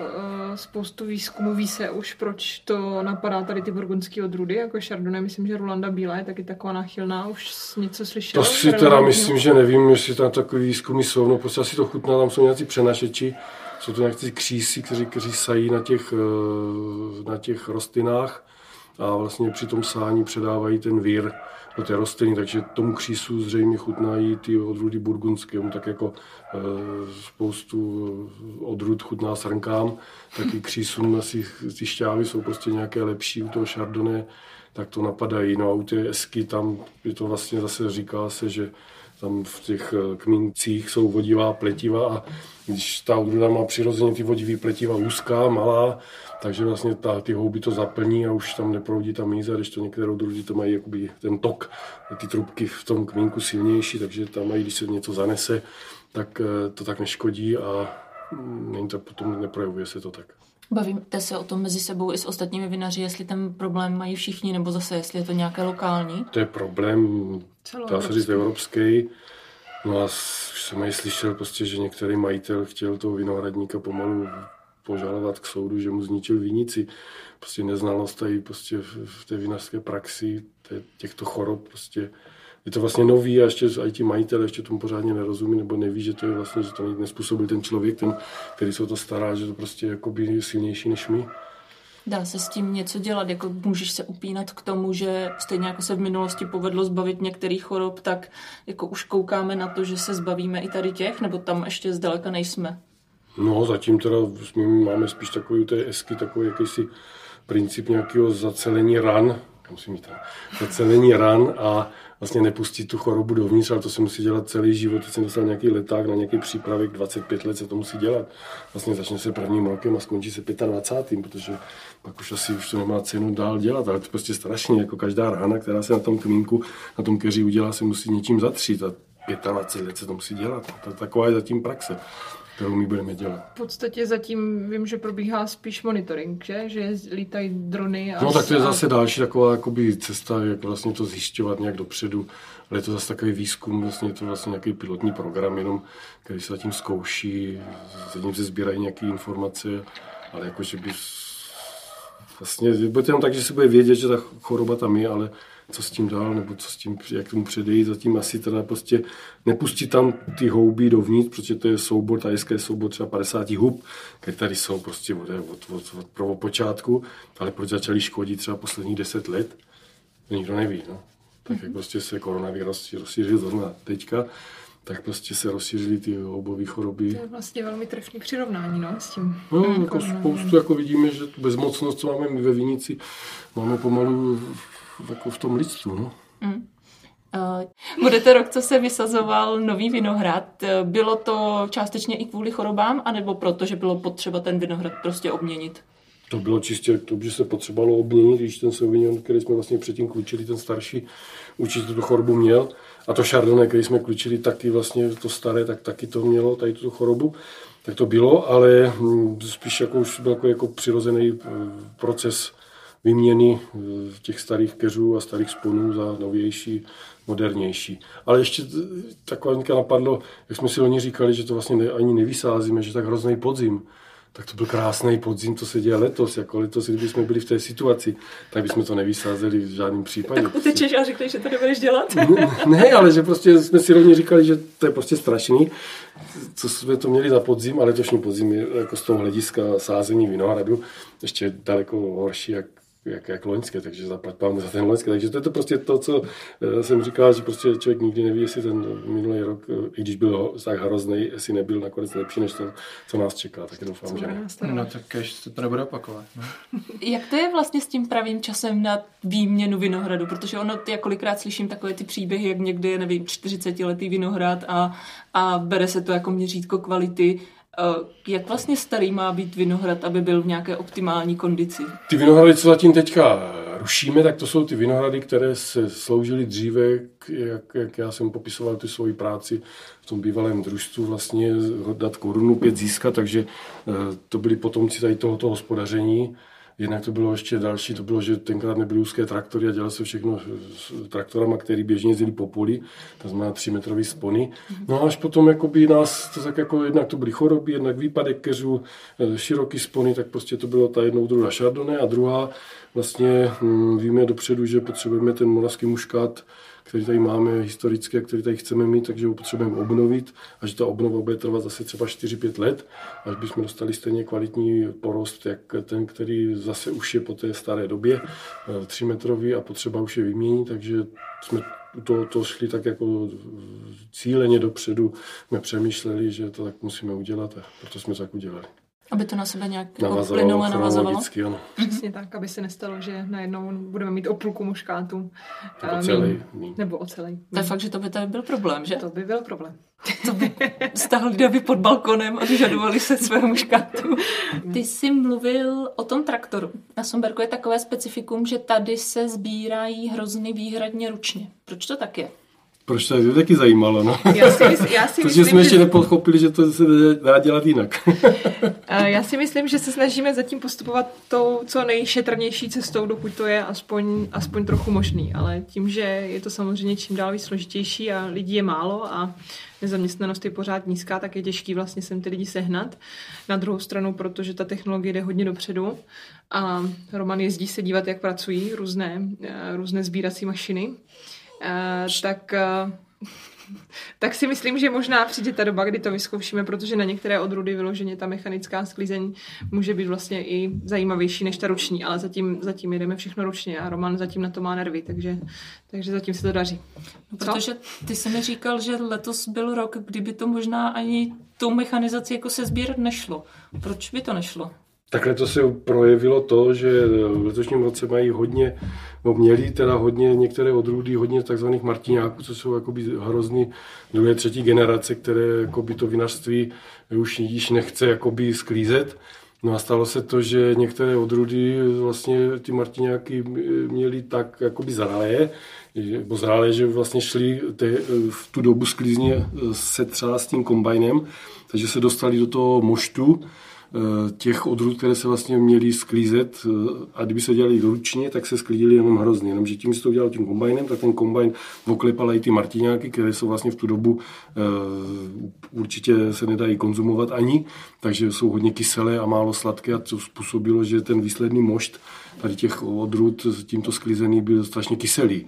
spoustu výzkumů ví se už, proč to napadá tady ty burgundské odrůdy, jako Chardonnay, myslím, že Rolanda Bílá je taky taková náchylná, už něco slyšel? To si teda myslím, že nevím, jestli tam takový výzkumy jsou, no prostě asi to chutná, tam jsou nějací přenašeči, jsou to nějaký křísy, kteří, kteří sají na těch, uh, na těch rostlinách a vlastně při tom sání předávají ten vír do té rostliny, takže tomu křísu zřejmě chutnají ty odrůdy burgundské, tak jako e, spoustu odrůd chutná srnkám, tak i křísům asi ty šťávy jsou prostě nějaké lepší u toho šardone, tak to napadají. No a u té esky tam je to vlastně zase říká se, že tam v těch eh, kmíncích jsou vodivá pletiva a když ta odrůda má přirozeně ty vodivý pletiva úzká, malá, takže vlastně ta, ty houby to zaplní a už tam neproudí ta míza, když to některé odrůdy to mají jakoby ten tok, ty trubky v tom kmínku silnější, takže tam mají, když se něco zanese, tak eh, to tak neškodí a mm, není to potom neprojevuje se to tak. Bavíte se o tom mezi sebou i s ostatními vinaři, jestli ten problém mají všichni, nebo zase jestli je to nějaké lokální? To je problém, dá se říct, evropský. No a už jsem slyšel prostě, že některý majitel chtěl toho vinohradníka pomalu požalovat k soudu, že mu zničil vinici. Prostě neznalost tady prostě v té vinařské praxi těchto chorob prostě je to vlastně nový a ještě i ti majitel ještě tomu pořádně nerozumí nebo neví, že to je vlastně, že to nespůsobil ten člověk, ten, který se o to stará, že to prostě jako je silnější než my. Dá se s tím něco dělat, jako můžeš se upínat k tomu, že stejně jako se v minulosti povedlo zbavit některých chorob, tak jako už koukáme na to, že se zbavíme i tady těch, nebo tam ještě zdaleka nejsme? No, zatím teda my máme spíš takový té esky, takový jakýsi princip nějakého zacelení ran, musí mít ran, zacelení ran a vlastně nepustit tu chorobu dovnitř, ale to se musí dělat celý život. Teď jsem dostal nějaký leták na nějaký přípravek, 25 let se to musí dělat. Vlastně začne se prvním rokem a skončí se 25. protože pak už asi už to nemá cenu dál dělat, ale to je prostě strašně, jako každá rána, která se na tom kmínku, na tom keři udělá, se musí něčím zatřít a 25 let se to musí dělat. To, taková je zatím praxe kterou my budeme dělat. V podstatě zatím vím, že probíhá spíš monitoring, že? Že lítají drony. A no tak to je zase další taková jakoby, cesta, jak vlastně to zjišťovat nějak dopředu. Ale je to zase takový výzkum, vlastně je to vlastně nějaký pilotní program, jenom, který se zatím zkouší, zatím se sbírají nějaké informace, ale jakože by vlastně, bude to jenom tak, že se bude vědět, že ta choroba tam je, ale co s tím dál, nebo co s tím, jak tomu předejít, zatím asi teda prostě nepustit tam ty houby dovnitř, protože to je soubor, tajské soubor třeba 50 hub, které tady jsou prostě od, od, od, od prvopočátku, ale proč začali škodit třeba posledních 10 let, to nikdo neví. No. Tak jak prostě se koronavirus rozšířil zrovna teďka, tak prostě se rozšířily ty houbové choroby. To je vlastně velmi trefný přirovnání, no, s tím. No, jako spoustu, jako vidíme, že tu bezmocnost, co máme my ve Vinici, máme pomalu jako v tom lidstvu. No. Mm. Uh, budete rok, co se vysazoval nový vinohrad. Bylo to částečně i kvůli chorobám, anebo proto, že bylo potřeba ten vinohrad prostě obměnit? To bylo čistě to, že se potřebovalo obměnit, když ten Sauvignon, který jsme vlastně předtím klučili, ten starší, určitě tu chorobu měl. A to Chardonnay, který jsme klučili, taky vlastně to staré, tak taky to mělo, tady tu chorobu. Tak to bylo, ale hm, spíš jako už byl jako, jako přirozený eh, proces vyměny eh, těch starých keřů a starých sponů za novější, modernější. Ale ještě taková napadlo, jak jsme si oni říkali, že to vlastně ne, ani nevysázíme, že tak hrozný podzim. Tak to byl krásný podzim, to se děje letos. Jako letos, kdyby jsme byli v té situaci, tak bychom to nevysázeli v žádném případě. Tak utečeš a řekneš, že to nebudeš dělat? (laughs) ne, ne, ale že prostě jsme si rovně říkali, že to je prostě strašný, co jsme to měli za podzim, ale letošní podzim je jako z toho hlediska sázení vinohradu ještě daleko horší, jak jak, jak loňské, takže zaplať pán za ten loňské. Takže to je to prostě to, co eh, jsem říkal, že prostě člověk nikdy neví, jestli ten minulý rok, eh, i když byl tak hrozný, jestli nebyl nakonec lepší, než to, co nás čeká. Tak doufám, co že ne. No tak ještě to nebude opakovat. No. (laughs) jak to je vlastně s tím pravým časem na výměnu vinohradu? Protože ono, já kolikrát slyším takové ty příběhy, jak někdy je, nevím, 40-letý vinohrad a, a bere se to jako měřítko kvality jak vlastně starý má být vinohrad, aby byl v nějaké optimální kondici? Ty vinohrady, co zatím teďka rušíme, tak to jsou ty vinohrady, které se sloužily dříve, jak, jak já jsem popisoval ty svoji práci v tom bývalém družstvu, vlastně dát korunu pět získat, takže eh, to byli potomci tady tohoto hospodaření. Jednak to bylo ještě další, to bylo, že tenkrát nebyly úzké traktory a dělalo se všechno s traktorama, který běžně jezdili po poli, to znamená 3 metrový spony. No až potom jakoby nás, to tak jako jednak to byly choroby, jednak výpadek keřů, eh, široký spony, tak prostě to bylo ta jednou druhá Chardonnay a druhá vlastně hm, víme dopředu, že potřebujeme ten moravský muškát který tady máme historicky a který tady chceme mít, takže ho potřebujeme obnovit a že ta obnova bude trvat zase třeba 4-5 let, až bychom dostali stejně kvalitní porost, jak ten, který zase už je po té staré době, 3 eh, metrový a potřeba už je vyměnit, takže jsme to, to šli tak jako cíleně dopředu, jsme přemýšleli, že to tak musíme udělat a proto jsme to tak udělali. Aby to na sebe nějak jako plynule navazovalo? Ano. Přesně tak, aby se nestalo, že najednou budeme mít o půlku muškátu. Nebo celý. Nebo ocelej. To je fakt, že to by tady byl problém, že? To by byl problém. To by stáhli davy pod balkonem a vyžadovali se svého muškátu. Ty jsi mluvil o tom traktoru. Na Somberku je takové specifikum, že tady se sbírají hrozny výhradně ručně. Proč to tak je? Proč to je taky zajímalo, no? Já si, mysl, já si (laughs) Protože myslím, jsme ještě že... nepochopili, že to se dá dělat jinak. (laughs) já si myslím, že se snažíme zatím postupovat tou co nejšetrnější cestou, dokud to je aspoň, aspoň trochu možný. Ale tím, že je to samozřejmě čím dál víc složitější a lidí je málo a nezaměstnanost je pořád nízká, tak je těžký vlastně sem ty lidi sehnat. Na druhou stranu, protože ta technologie jde hodně dopředu a Roman jezdí se dívat, jak pracují různé, eh, různé sbírací mašiny Uh, tak, uh, (laughs) tak si myslím, že možná přijde ta doba, kdy to vyzkoušíme, protože na některé odrůdy vyloženě ta mechanická sklízeň může být vlastně i zajímavější než ta ruční, ale zatím, zatím jedeme všechno ručně a Roman zatím na to má nervy, takže, takže zatím se to daří. No, protože ty jsi mi říkal, že letos byl rok, kdyby to možná ani tou mechanizací jako se sbírat nešlo. Proč by to nešlo? Takhle to se projevilo to, že v letošním roce mají hodně, no měli teda hodně některé odrůdy, hodně takzvaných martiňáků, co jsou jakoby hrozný druhé, třetí generace, které jakoby to vinařství už již nechce jakoby sklízet. No a stalo se to, že některé odrůdy vlastně ty martiňáky měly tak jakoby zralé, nebo zralé, že vlastně šli te, v tu dobu sklízně se třeba s tím kombajnem, takže se dostali do toho moštu, těch odrůd, které se vlastně měly sklízet eh, a kdyby se dělali ručně, tak se sklídili jenom hrozně. Jenomže tím, že to udělal tím kombajnem, tak ten kombajn oklepal i ty martiňáky, které jsou vlastně v tu dobu eh, určitě se nedají konzumovat ani, takže jsou hodně kyselé a málo sladké a to způsobilo, že ten výsledný mošt tady těch odrůd tímto sklizený byl strašně kyselý.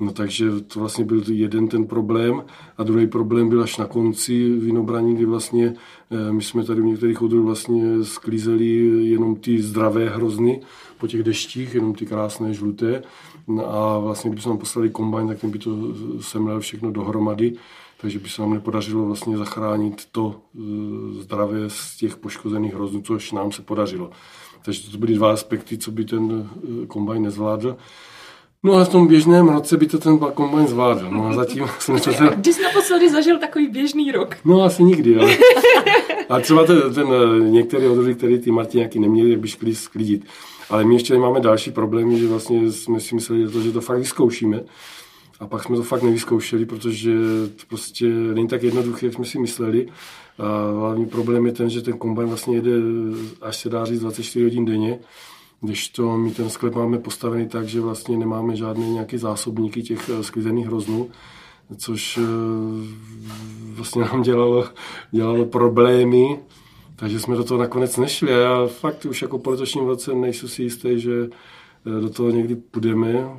No takže to vlastně byl jeden ten problém a druhý problém byl až na konci vinobraní, kdy vlastně eh, my jsme tady v některých odrůd vlastně sklízeli jenom ty zdravé hrozny po těch deštích, jenom ty krásné žluté no a vlastně kdyby jsme nám poslali kombajn, tak by to semlel všechno dohromady, takže by se nám nepodařilo vlastně zachránit to eh, zdravé z těch poškozených hroznů, což nám se podařilo. Takže to byly dva aspekty, co by ten eh, kombajn nezvládl. No ale v tom běžném roce by to ten kombajn zvládl. No a zatím (laughs) jsme to... Ten... Kdy jsi naposledy zažil takový běžný rok? No asi nikdy, ale... (laughs) A třeba ten, ten některé odrody, které ty Martiňáky neměli, by šli sklidit. Ale my ještě máme další problémy, že vlastně jsme si mysleli, že to fakt vyzkoušíme. A pak jsme to fakt nevyzkoušeli, protože to prostě není tak jednoduché, jak jsme si mysleli. A hlavní problém je ten, že ten kombajn vlastně jede, až se dá říct, 24 hodin denně. Když to my ten sklep máme postavený tak, že vlastně nemáme žádné nějaké zásobníky těch eh, sklizených hroznů, což eh, vlastně nám dělalo, dělalo problémy, takže jsme do toho nakonec nešli a já fakt už jako po letošním roce nejsem si jistý, že eh, do toho někdy půjdeme.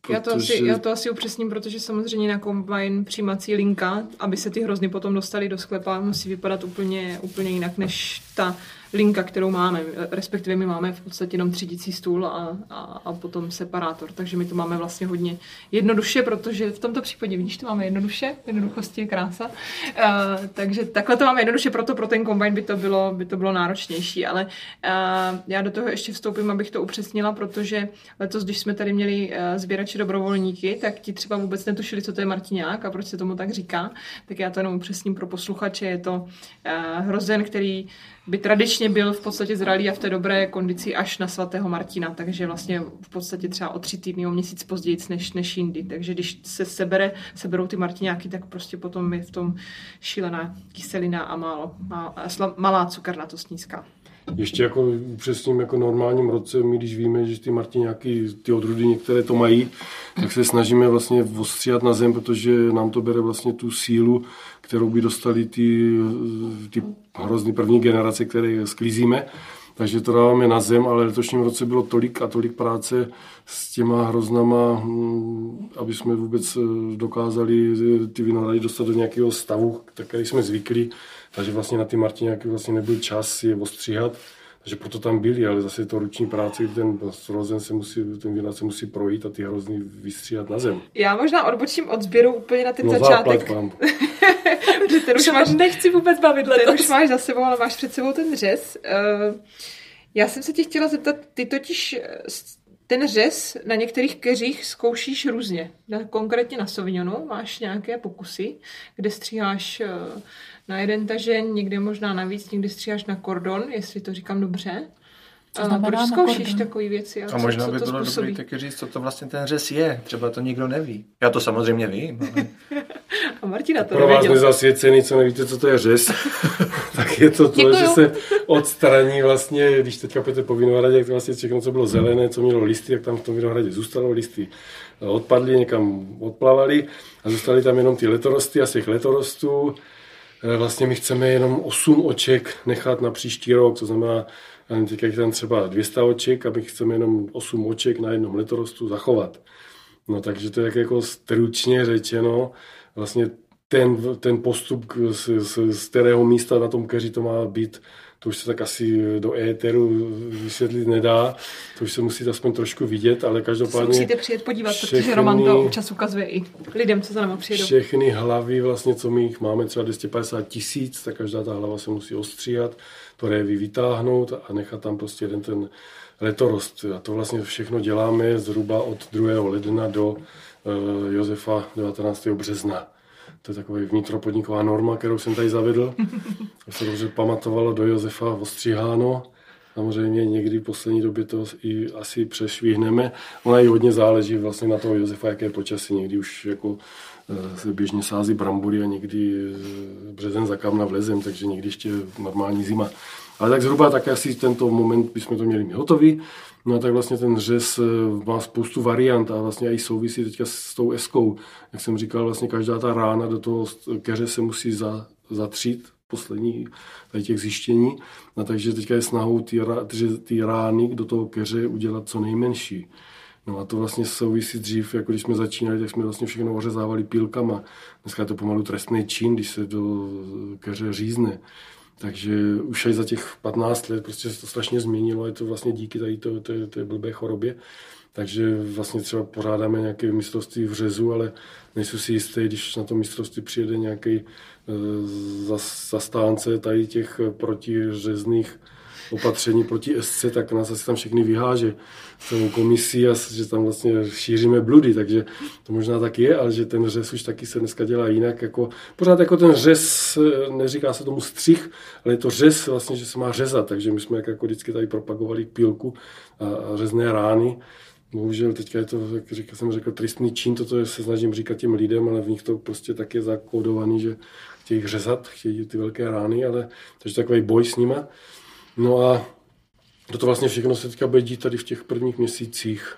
Protože... Já, to asi, já to asi upřesním, protože samozřejmě na kombajn přijímací linka, aby se ty hrozny potom dostaly do sklepa, musí vypadat úplně, úplně jinak než ta linka, kterou máme, respektive my máme v podstatě jenom třídící stůl a, a, a potom separátor, takže my to máme vlastně hodně jednoduše, protože v tomto případě, vidíš, to máme jednoduše, jednoduchosti je krása, uh, takže takhle to máme jednoduše, proto pro ten kombajn by to bylo, by to bylo náročnější, ale uh, já do toho ještě vstoupím, abych to upřesnila, protože letos, když jsme tady měli uh, sběrače dobrovolníky, tak ti třeba vůbec netušili, co to je Martiňák a proč se tomu tak říká, tak já to jenom upřesním pro posluchače, je to uh, hrozen, který by tradičně byl v podstatě zralý a v té dobré kondici až na svatého Martina, takže vlastně v podstatě třeba o tři týdny, o měsíc později než, než jindy. Takže když se sebere, seberou ty martiňáky, tak prostě potom je v tom šílená kyselina a málo, má, malá cukarnatost nízká. Ještě jako přesním jako normálním roce, my když víme, že ty martiňáky, ty odrůdy některé to mají, tak se snažíme vlastně ostříhat na zem, protože nám to bere vlastně tu sílu, kterou by dostali ty, ty hrozný první generace, které sklízíme. Takže to dáváme na zem, ale letošním roce bylo tolik a tolik práce s těma hroznama, hm, aby jsme vůbec eh, dokázali ty vinohrady dostat do nějakého stavu, který jsme zvykli. Takže vlastně na ty Martiňáky vlastně nebyl čas je ostříhat. Takže proto tam byli, ale zase to ruční práce, kdy ten rozen se musí, ten vinař se musí projít a ty hrozný vystříhat na zem. Já možná odbočím od sběru úplně na ten no, začátek. (laughs) Protože ten už máš, nechci vůbec bavit letos. Ten už máš za sebou, ale máš před sebou ten řez. Uh, já jsem se tě chtěla zeptat, ty totiž eh, ten řez na některých keřích zkoušíš různě. Konkrétně na Sauvignonu máš nějaké pokusy, kde stříháš uh, na jeden tažen, někde možná navíc, někdy stříháš na kordon, jestli to říkám dobře. Co znamená proč zkoušíš takové věci? A, a možná co, by bylo dobré taky říct, co to vlastně ten řez je. Třeba to nikdo neví. Já to samozřejmě vím. Ale... (laughs) a Martina to Pro vás nezasvěcený, co nevíte, co to je řez, (laughs) tak je to to, Děkuju. že se odstraní vlastně, když teďka půjdete po vinohradě, tak vlastně všechno, co bylo zelené, co mělo listy, jak tam v tom vinohradě zůstalo listy odpadly, někam odplavali a zůstaly tam jenom ty letorosty a z těch letorostů vlastně my chceme jenom 8 oček nechat na příští rok, to znamená, teď je tam třeba 200 oček a my chceme jenom 8 oček na jednom letorostu zachovat. No takže to je jako stručně řečeno, vlastně ten, ten postup, z, z, z kterého místa na tom keři to má být, to už se tak asi do éteru vysvětlit nedá, to už se musí aspoň trošku vidět, ale každopádně... Musíte přijet podívat, všechny, protože Roman to občas ukazuje i lidem, co za náma přijedou. Všechny hlavy, vlastně, co my jich máme, třeba 250 tisíc, tak každá ta hlava se musí ostříhat, to révy vytáhnout a nechat tam prostě jeden ten letorost. A to vlastně všechno děláme zhruba od 2. ledna do uh, Josefa 19. března. To je takový vnitropodniková norma, kterou jsem tady zavedl. To se dobře pamatovalo do Josefa ostříháno. Samozřejmě někdy v poslední době to i asi přešvihneme. Ona i hodně záleží vlastně na toho Josefa, jaké počasí. Někdy už jako eh, se běžně sází brambory a někdy eh, březen za kamna vlezem, takže někdy ještě normální zima. Ale tak zhruba tak asi tento moment bychom to měli mít hotový. No a tak vlastně ten řez eh, má spoustu variant a vlastně i souvisí teďka s tou eskou. Jak jsem říkal, vlastně každá ta rána do toho keře se musí za, zatřít poslední tady těch zjištění. No, takže teďka je snahou ty, ty rány do toho keře udělat co nejmenší. No a to vlastně souvisí dřív, jako když jsme začínali, tak jsme vlastně všechno ořezávali pílkama. Dneska je to pomalu trestný čin, když se do keře řízne. Takže už aj za těch 15 let prostě se to strašně změnilo, je to vlastně díky tady to, to, to blbé chorobě. Takže vlastně třeba pořádáme nějaké mistrovství v řezu, ale nejsou si jistý, když na to mistrovství přijede nějaký uh, zastánce tady těch protiřezných opatření proti SC, tak nás asi tam všechny vyháže celou komisí a že tam vlastně šíříme bludy, takže to možná tak je, ale že ten řez už taky se dneska dělá jinak. Jako, pořád jako ten řez, neříká se tomu střih, ale je to řez vlastně, že se má řezat, takže my jsme jako vždycky tady propagovali pílku a, a řezné rány. Bohužel teďka je to, jak říkal, jsem řekl, tristný čin, toto se snažím říkat těm lidem, ale v nich to prostě tak je zakódovaný, že chtějí řezat, chtějí ty velké rány, ale takže takový boj s nima. No a to vlastně všechno se teďka bude dít tady v těch prvních měsících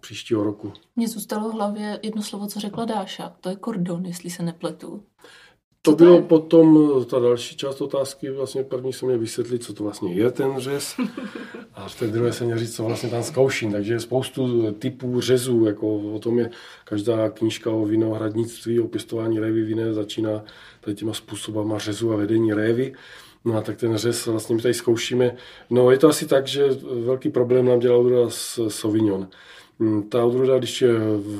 příštího roku. Mně zůstalo v hlavě jedno slovo, co řekla Dáša. To je kordon, jestli se nepletu. To bylo to potom, ta další část otázky, vlastně první se mě vysvětlit, co to vlastně je ten řez. A v té druhé se mě říct, co vlastně tam zkouším. Takže je spoustu typů řezů, jako o tom je každá knížka o vinohradnictví, o pěstování révy viné začíná tady těma způsobama řezu a vedení révy. No a tak ten řez vlastně my tady zkoušíme. No je to asi tak, že velký problém nám dělá odrůda s Sauvignon. Mm, ta odrůda, když je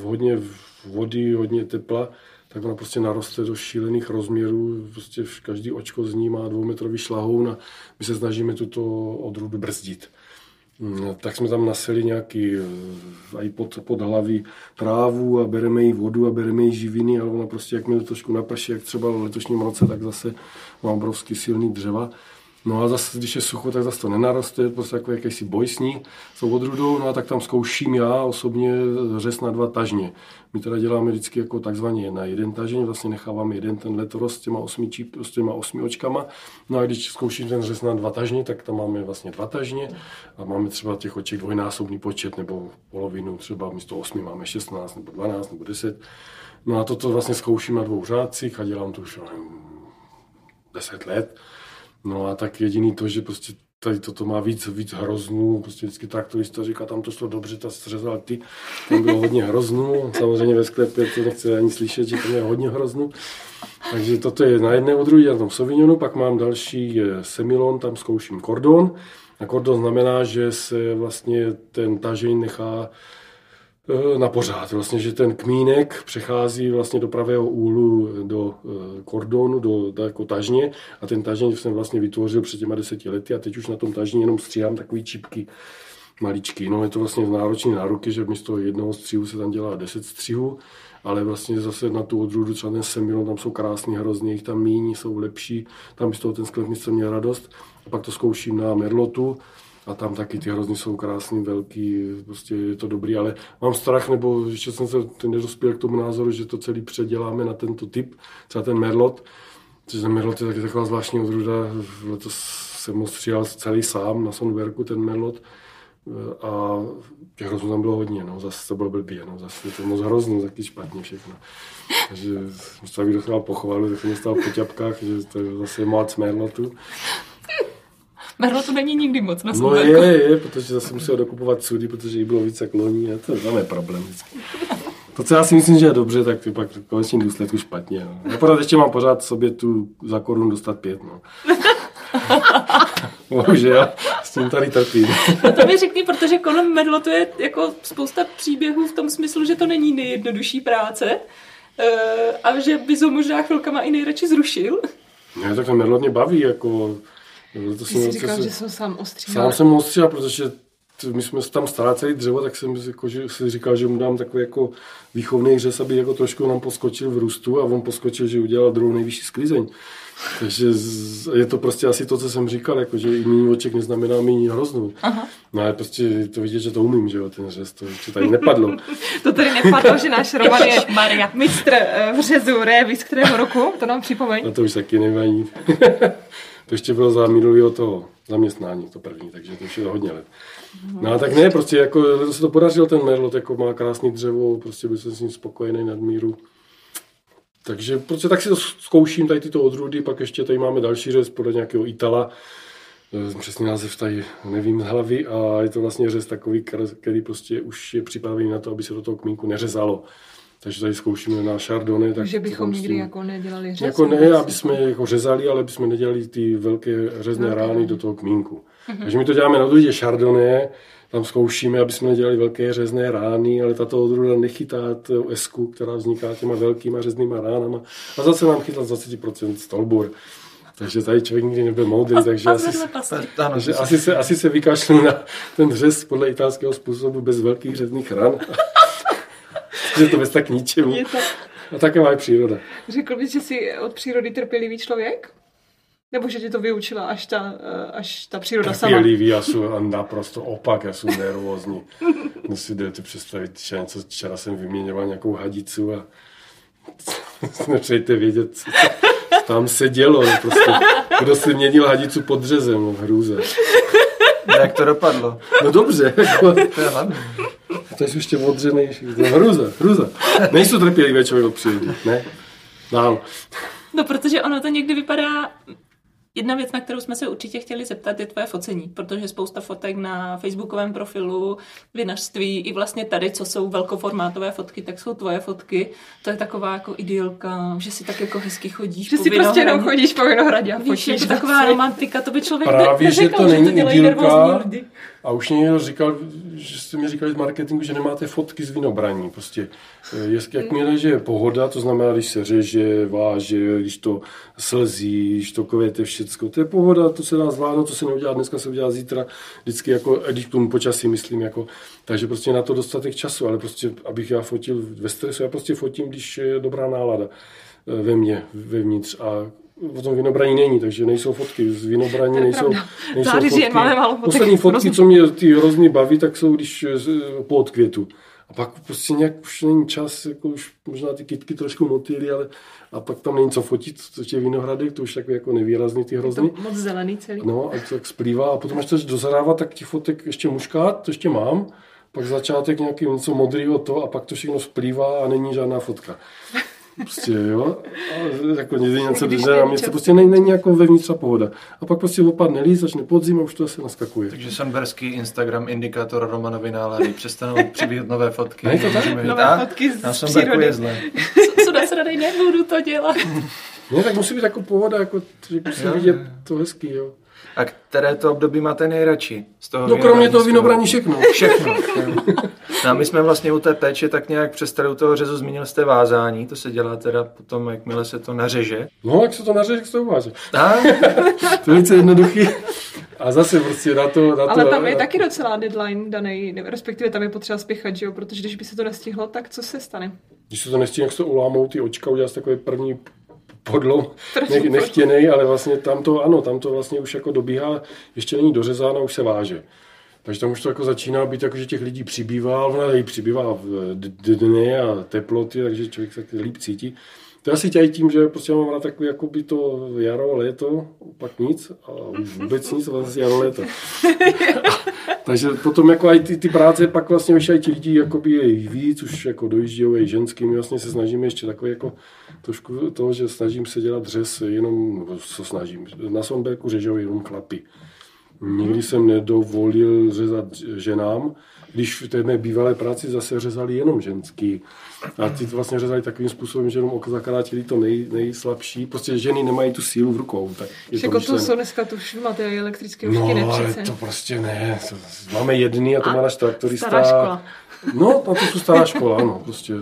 hodně vody, hodně tepla, tak ona prostě naroste do šílených rozměrů. Prostě každý očko z ní má dvoumetrový šlahoun a my se snažíme tuto odrůdu brzdit. Mm, tak jsme tam naseli nějaký eh, i pod, pod hlavy trávu a bereme jí vodu a bereme jí živiny, ale ona prostě, jak mi to trošku naprší, jak třeba letošním roce, tak zase má obrovský silný dřeva. No a zase, když je sucho, tak zase to nenaroste, prostě jako jakýsi boj s ní, s odrůdou, no a tak tam zkouším já osobně řez na dva tažně. My teda děláme vždycky jako takzvaně na jeden tažení, vlastně necháváme jeden ten letorost s těma osmi, číp, s těma osmi očkama. No a když zkouším ten řez na dva tažně, tak tam máme vlastně dva tažně a máme třeba těch oček dvojnásobný počet nebo polovinu, třeba místo osmi máme 16 nebo 12 nebo 10. No a toto vlastně zkouším na dvou řádcích a dělám to už 10 let. No a tak jediný to, že prostě tady toto má víc, víc hroznů, prostě vždycky traktorista říká, tam to šlo dobře, ta střezal ty, tam bylo hodně hroznů, samozřejmě ve sklepě to nechce ani slyšet, že tam je hodně hroznů. Takže toto je na jedné odrůdě, na tom Sauvignonu, pak mám další Semilon, tam zkouším kordon. A kordon znamená, že se vlastně ten tažení nechá na pořád. Vlastně, že ten kmínek přechází vlastně do pravého úhlu do eh, kordonu, do, do jako tažně a ten tažně jsem vlastně vytvořil před těma deseti lety a teď už na tom tažně jenom stříhám takový čipky maličky. No je to vlastně náročný na ruky, že místo jednoho střihu se tam dělá deset střihů, ale vlastně zase na tu odrůdu třeba ten semilon, tam jsou krásný hrozně, jich tam míní, jsou lepší, tam z toho ten sklep měl radost. A pak to zkouším na merlotu, a tam taky ty hrozny jsou krásný, velký, prostě je to dobrý, ale mám strach, nebo ještě jsem se nedospěl k tomu názoru, že to celý předěláme na tento typ, třeba ten Merlot, což ten Merlot je taky taková zvláštní odrůda, letos jsem ho stříhal celý sám na Sonberku, ten Merlot, a těch hroznů tam bylo hodně, no, zase to bylo blbě, no, zase to moc hrozný, taky špatně všechno. Takže se dostal pochvalu, tak jsem stál po ťapkách, že to je zase moc merlotu. Merlo to není nikdy moc na No je, je, protože zase musel dokupovat sudy, protože jí bylo více kloní a to je tam je problém vždycky. To, co já si myslím, že je dobře, tak ty pak v konečném důsledku špatně. No. Já pořád ještě mám pořád sobě tu za korun dostat pět. No. (laughs) Bohužel, s tím tady trpím. No to mi řekni, protože kolem medlo to je jako spousta příběhů v tom smyslu, že to není nejjednodušší práce eh, a že bys ho možná chvilkama i nejradši zrušil. Ne, tak to medlo mě baví, jako... To Ty jsi říkal, se, že jsem sám ostříhal. Sám jsem ostříhal, protože my jsme tam ztráceli dřevo, tak jsem jako, že, si říkal, že mu dám takový jako výchovný řez, aby jako trošku nám poskočil v růstu a on poskočil, že udělal druhou nejvyšší sklizeň. Takže je to prostě asi to, co jsem říkal, jako, že i méně oček neznamená méně hroznou. Aha. No ale prostě to vidět, že to umím, že jo, ten řez, to ještě tady nepadlo. (laughs) to tady nepadlo, že náš Roman je Maria. mistr eh, v řezu révy z kterého roku, to nám připomeň. No to už taky nevadí. (laughs) to ještě bylo za minulého toho zaměstnání, to první, takže to už je hodně let. No a tak ne, prostě jako se to podařilo, ten Merlot jako má krásný dřevo, prostě byl jsem s ním spokojený nadmíru. Takže prostě tak si to zkouším, tady tyto odrůdy, pak ještě tady máme další řez podle nějakého Itala, eh, přesný název tady nevím z hlavy a je to vlastně řez takový, který prostě už je připravený na to, aby se do toho kmínku neřezalo. Takže tady zkoušíme na Chardonnay. Tak Takže bychom nikdy jako nedělali řez? Jako ne, aby jsme jako řezali, ale aby jsme nedělali ty velké řezné velké rány do toho kmínku. Uh-huh. Takže my to děláme na odrůdě Chardonnay, tam zkoušíme, aby jsme nedělali velké řezné rány, ale tato odrůda nechytá tu esku, která vzniká těma velkýma řeznýma ránama. A zase nám chytla 20% stolbur. Takže tady člověk nikdy nebyl moudrý, takže, asi, takže (laughs) asi, se, asi se vykašlu na ten řez podle italského způsobu bez velkých řezných ran. (laughs) (laughs) že to bez tak ničemu. Je to... A taková je příroda. Řekl bys, že jsi od přírody trpělivý člověk? Nebo že ti to vyučila až ta, eh, až ta příroda Trpělivý, sama? Trpělivý, já jsem naprosto opak, já jsem nervózní. (laughs) No si jdete představit, že něco, včera jsem vyměňoval nějakou hadicu a (laughs) nepřejte vědět, co tam se dělo. No prostě, kdo si měnil hadicu pod dřezem, no, hrůze. Jak to dopadlo? No dobře. Jako, to je hlavně. To je ještě odřenější. No, hruza, hruza. Nejsou trpělivé člověk přírody, ne? Dál. No, protože ono to někdy vypadá Jedna věc, na kterou jsme se určitě chtěli zeptat, je tvoje focení, protože spousta fotek na facebookovém profilu, vinařství i vlastně tady, co jsou velkoformátové fotky, tak jsou tvoje fotky. To je taková jako idylka, že si tak jako hezky chodíš Že si prostě jenom chodíš po Vinohradě a fotíš. Víš, jako taková romantika, to by člověk Právě, že to není že to idylka. A už někdo říkal, že jste mi říkali v marketingu, že nemáte fotky z vinobraní. Prostě, eh, jakmile, že je pohoda, to znamená, když se řeže, váže, když to slzí, když to kvete všecko, to je pohoda, to se dá zvládnout, to se neudělá dneska, se udělá zítra, vždycky jako, když tomu počasí myslím, jako, takže prostě na to dostatek času, ale prostě, abych já fotil ve stresu, já prostě fotím, když je dobrá nálada eh, ve mně, vevnitř a o tom vinobraní není, takže nejsou fotky z vinobraní, nejsou, nejsou fotky. Máme málo fotek. Poslední fotky, co mě ty hrozně baví, tak jsou když po odkvětu. A pak prostě nějak už není čas, jako už možná ty kytky trošku motýly, ale a pak tam není co fotit, to je vinohradek, to už takový jako nevýrazný ty hrozny. Je to moc zelený celý. No a to tak splývá a potom až to dozarává, tak těch fotek ještě muškát, to ještě mám, pak začátek nějaký něco modrého to a pak to všechno splývá a není žádná fotka. Prostě, jo. A jako něco drží a něco prostě není, není jako vevnitř a pohoda. A pak prostě opadne líst, začne podzim a už to zase naskakuje. Takže Sanberský Instagram, indikátor Romanovy nálady, přestanou přibývat nové fotky. Ne, to tak? Nové a, fotky z, z přírody. Je zle. Co dá se nebudu to dělat. Ne, tak musí být jako pohoda, jako, že musí vidět to hezký, jo. A které to období máte nejradši? Z toho no kromě toho vinobraní všechno. Všechno. (laughs) no a my jsme vlastně u té péče tak nějak přestali u toho řezu, zmínil jste vázání, to se dělá teda potom, jakmile se to nařeže. No, jak se to nařeže, jak se to uváže. (laughs) to je velice jednoduchý. A zase prostě na to... Na to Ale tam je na... taky docela deadline daný, respektive tam je potřeba spěchat, že jo? protože když by se to nestihlo, tak co se stane? Když se to nestihne, jak se to ulámou ty očka, udělá takový první podlou, ne, nechtěný, ale vlastně tam to, ano, tam to vlastně už jako dobíhá, ještě není dořezáno, už se váže. Takže tam už to jako začíná být jako, že těch lidí přibývá, ona i přibývá v dny a teploty, takže člověk se líp cítí. To asi tějí tím, že prostě mám rád takový jako by to jaro, léto, pak nic a vůbec nic, vlastně jaro, léto. (laughs) takže potom jako i ty, ty práce pak vlastně už ti lidi jakoby je víc, už jako dojíždějí i ženským, my vlastně se snažíme ještě takový jako trošku toho, že snažím se dělat dřez jenom, co snažím, na Sonberku řežou jenom chlapy. Nikdy jsem nedovolil řezat ženám, když v té mé bývalé práci zase řezali jenom ženský. A ty to vlastně řezali takovým způsobem, že jenom oko zakrátili to nej, nejslabší. Prostě ženy nemají tu sílu v rukou. Tak je Jako to to jsou dneska tu materiály elektrické už No, no, ale to prostě ne. To, máme jedný a to má náš traktorista. Stará škola. No, a to jsou stará škola, ano. Prostě.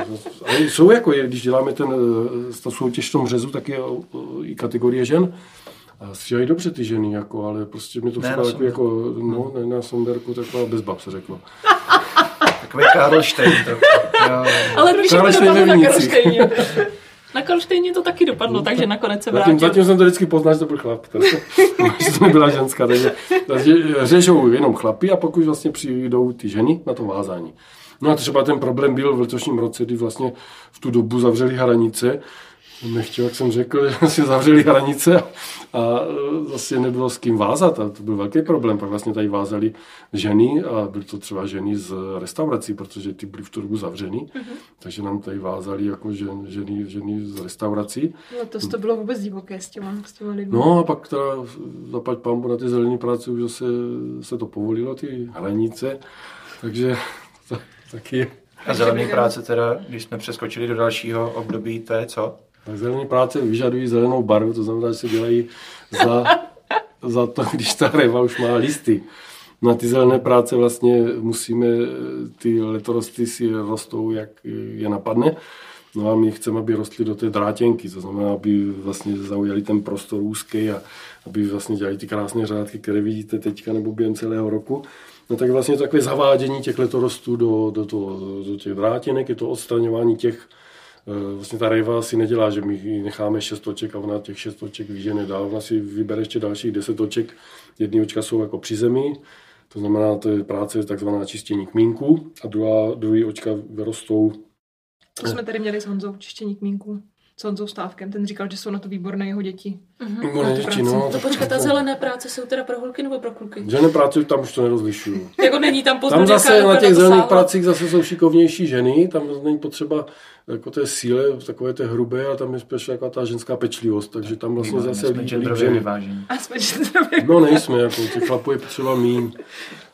Ale jsou jako, když děláme ten, eh, ta soutěž v tom řezu, tak je eh, i kategorie žen. A stříhají dobře ty ženy, jako, ale prostě mi to Ne, připadá jako, jako, no, ne, na Sonderku, taková bez bab se řeklo. (laughs) Takový Karlštejn. Ale jak to dopadlo na. Karlštejně. Na Karlštejně to taky dopadlo, takže nakonec se Zatím, vrátil. zatím jsem to vždycky poznal, že to byl chlap. teda. (laughs) že to nebyla ženská. Takže, takže řežou jenom chlapy a pokud vlastně přijdou ty ženy na to vázání. No a třeba ten problém byl v letošním roce, kdy vlastně v tu dobu zavřeli hranice. Nechtěl, jak jsem řekl, (laughs) že si zavřeli hranice a zase nebylo s kým vázat. A to byl velký problém. Pak vlastně tady vázali ženy a byly to třeba ženy z restaurací, protože ty byly v tu dobu zavřeny. Takže nám tady vázali jako žen, ženy, ženy z restaurací. Letos to bylo vůbec divoké s těma, s těma lidmi. No a pak teda zapať pambu na ty zelené práce už zase se to povolilo, ty hranice, takže (laughs) to, taky je. A zelený práce teda, když jsme přeskočili do dalšího období, to je co? Tak zelené práce vyžadují zelenou barvu, to znamená, že se dělají za, (laughs) za to, když ta reva už má listy. Na ty zelené práce vlastně musíme, ty letorosty si rostou, jak je napadne. No a my chceme, aby rostly do té drátěnky, to znamená, aby vlastně zaujali ten prostor úzký a aby vlastně dělali ty krásné řádky, které vidíte teďka nebo během celého roku. No tak vlastně to takové zavádění těch letorostů do, do, to, do těch drátěnek, je to odstraňování těch, vlastně ta rejva si nedělá, že my necháme šest oček a ona těch šest oček vyžene dál, ona si vybere ještě dalších deset oček, jedny očka jsou jako při zemi, to znamená, to je práce takzvaná čištění kmínku a druhá, druhý očka vyrostou. To jsme tady měli s Honzou čištění kmínků. S Honzou Stávkem. Ten říkal, že jsou na to výborné jeho děti. Ne, děti, no, To počkat, ta zelené práce jsou teda pro holky nebo pro kluky? Ženy práce tam už to nerozlišuju. (laughs) Jako není tam Tam zase na těch zelených sáhla? pracích zase jsou šikovnější ženy, tam není potřeba jako té síle, takové té hrubé, a tam je spíš jako ta ženská pečlivost, takže tam vlastně My zase jsme líp, líp ženy. vyvážení. A jsme. No nejsme, jako těch chlapů je potřeba míň.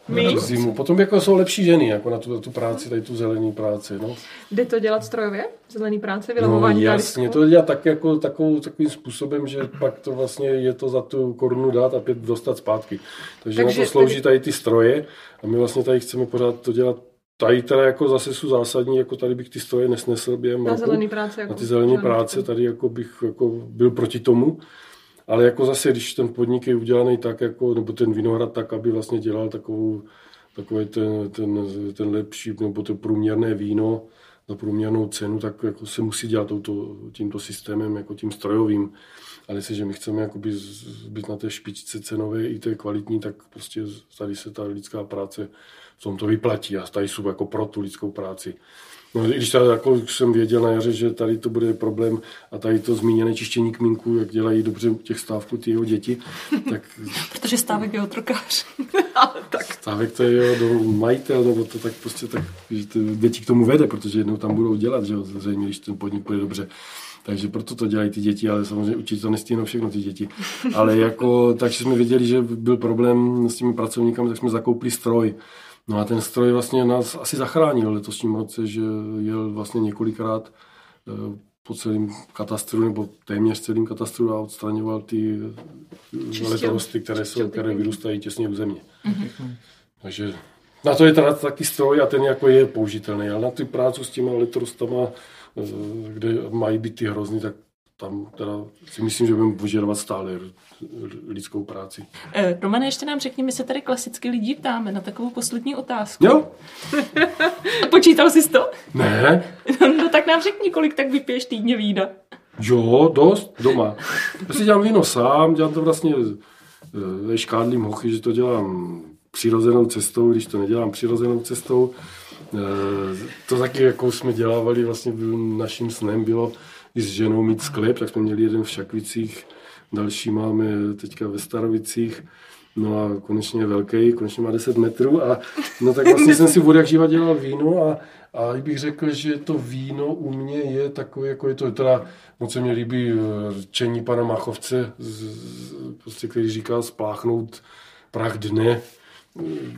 Tu zimu. Potom jako jsou lepší ženy, jako na tu, tu práci, tady tu zelený práci. No. Jde to dělat strojově? Zelený práce, No, vylamování na jasně, to dělá tak jako, takovou, takovým způsobem, že pak to vlastně je to za tu korunu dát a pět dostat zpátky. Takže, Takže na to slouží tady- ty stroje a my vlastně tady chceme pořád to dělat Tady teda jako zase jsou zásadní, jako tady bych ty stroje nesnesl během Na roku. zelený práce. Jako na ty zelené práce, tady jako bych jako byl proti tomu. Ale jako zase, když ten podnik je udělaný tak, jako, nebo ten vinohrad tak, aby vlastně dělal takovou, takový ten, ten, ten lepší, nebo to průměrné víno za průměrnou cenu, tak jako se musí dělat touto, tímto systémem, jako tím strojovým. Ale jestliže my chceme být na té špičce cenové i té kvalitní, tak prostě tady se ta lidská práce v tom to vyplatí a tady jsou jako pro tu lidskou práci. No, i když tady, jako jsem věděl na jaře, že tady to bude problém a tady to zmíněné čištění kmínků, jak dělají dobře těch stávků ty jeho děti, tak (laughs) Protože stávek je otrokář. (laughs) stávek to je jeho do majitel, nebo to tak prostě tak, že to děti k tomu vede, protože jednou tam budou dělat, že jo, zřejmě, když ten podnik půjde dobře. Takže proto to dělají ty děti, ale samozřejmě určitě to nestihnou všechno ty děti. Ale jako, takže jsme věděli, že byl problém s těmi pracovníky, tak jsme zakoupili stroj. No a ten stroj vlastně nás asi zachránil v letošním roce, že jel vlastně několikrát eh, po celém katastru, nebo téměř celým katastru a odstraňoval ty Čistil. letorosty, které, jsou, které vyrůstají těsně u země. Takže na to je teda taky stroj a ten jako je použitelný, ale na ty práci s těma letorostama, eh, kde mají být ty hrozný, tak tam teda si myslím, že budeme požadovat stále lidskou práci. Eh, Romane, ještě nám řekni, my se tady klasicky lidí ptáme na takovou poslední otázku. Jo? A počítal jsi to? Ne? (laughs) no tak nám řekni, kolik tak vypiješ týdně vína. Jo, dost, doma. Já si dělám víno sám, dělám to vlastně e, škádlím hochy, že to dělám přirozenou cestou, když to nedělám přirozenou cestou. E, to taky, jako jsme dělávali, vlastně byl, naším snem bylo i s ženou mít sklep, tak jsme měli jeden v Šakvicích, další máme teďka ve Starovicích. No a konečně je velký, konečně má 10 metrů a no tak vlastně jsem si od jak živa dělal víno a, a bych řekl, že to víno u mě je takové, jako je to teda, moc se mi líbí eh, řečení pana Machovce, z, z, prostě, který říká spláchnout prach dne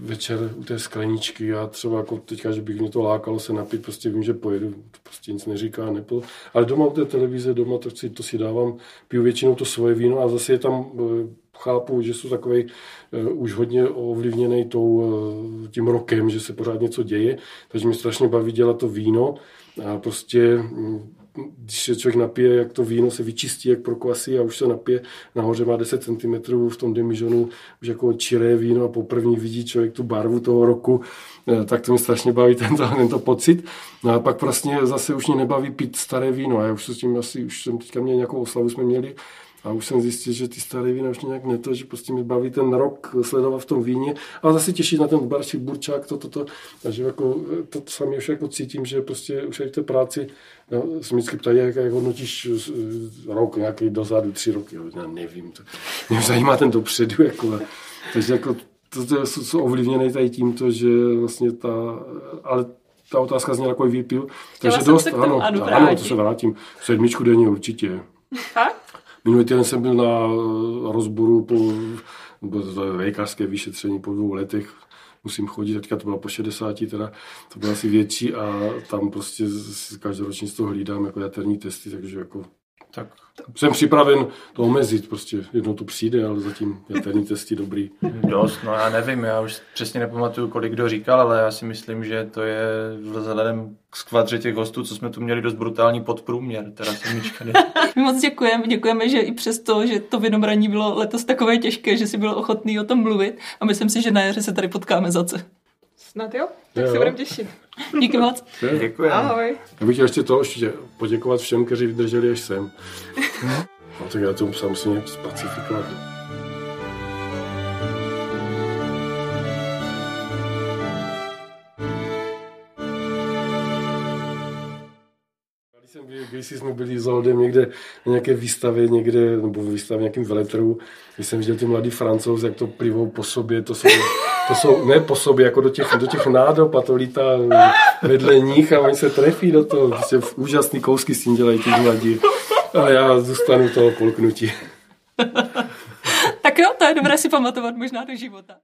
večer u té skleničky. Já třeba jako teďka, že bych mě to lákalo se napít, prostě vím, že pojedu, prostě nic neříká, nepil. Ale doma u té televize, doma to, si, to si dávám, piju většinou to svoje víno a zase je tam, eh, chápu, že jsou takový uh, už hodně ovlivněný tou, uh, tím rokem, že se pořád něco děje, takže mi strašně baví dělat to víno a prostě mm, když se člověk napije, jak to víno se vyčistí, jak prokvasí a už se napije, nahoře má 10 cm v tom demižonu, už jako čiré víno a poprvé vidí člověk tu barvu toho roku, eh, tak to mi strašně baví (laughs) tento, tento pocit. No a pak vlastně zase už mě nebaví pít staré víno a já už se s tím asi, už jsem teďka měl nějakou oslavu, jsme měli a už jsem zjistil, že ty staré vína už nějak neto, že prostě mi baví ten rok sledovat v tom víně, ale zase těšit na ten barčík, burčák, to, to, to. Takže jako, to, to sami už jako cítím, že prostě už v té práci no, se vždycky ptají, jak, jak hodnotíš eh, rok nějaký dozadu, tři roky, jo, já nevím, to, mě zajímá ten dopředu, jako, takže jako to, to jsou, ovlivněné tady tímto, že vlastně ta, ale ta otázka zněla jako výpil, takže dost, ano, ano, ano, to se vrátím, sedmičku denně určitě. Fakt? Minulý týden jsem byl na eh, rozboru po lékařské vyšetření po dvou letech. Musím chodit, teďka to bylo po 60, teda to bylo asi větší a tam prostě každoročně z toho hlídám jako jaterní testy, takže jako tak jsem připraven to omezit, prostě jednou to přijde, ale zatím jaterní testy dobrý. Dost, no já nevím, já už přesně nepamatuju, kolik kdo říkal, ale já si myslím, že to je vzhledem k skvadře těch hostů, co jsme tu měli dost brutální podprůměr, teda sedmička. My (laughs) moc děkujeme, děkujeme, že i přesto, že to vinobraní bylo letos takové těžké, že si byl ochotný o tom mluvit a myslím si, že na jaře se tady potkáme zase. Snad jo, tak Jo. se budeme těšit. Díky moc. Děkuji. Ahoj. Já bych chtěl ještě to ještě poděkovat všem, kteří vydrželi až sem. (laughs) No tak já to musím spacifikovat. Když jsme byli s Zoldem někde na nějaké výstavě, někde, nebo výstavě v nějakém veletrhu, když jsem viděl ty mladý francouz, jak to plivou po sobě, to jsou, to jsou ne po sobě, jako do těch, do těch nádob a to lítá vedle nich a oni se trefí do toho. Prostě úžasný kousky s tím dělají ty mladí. A já zůstanu toho polknutí. Tak jo, to je dobré si pamatovat možná do života.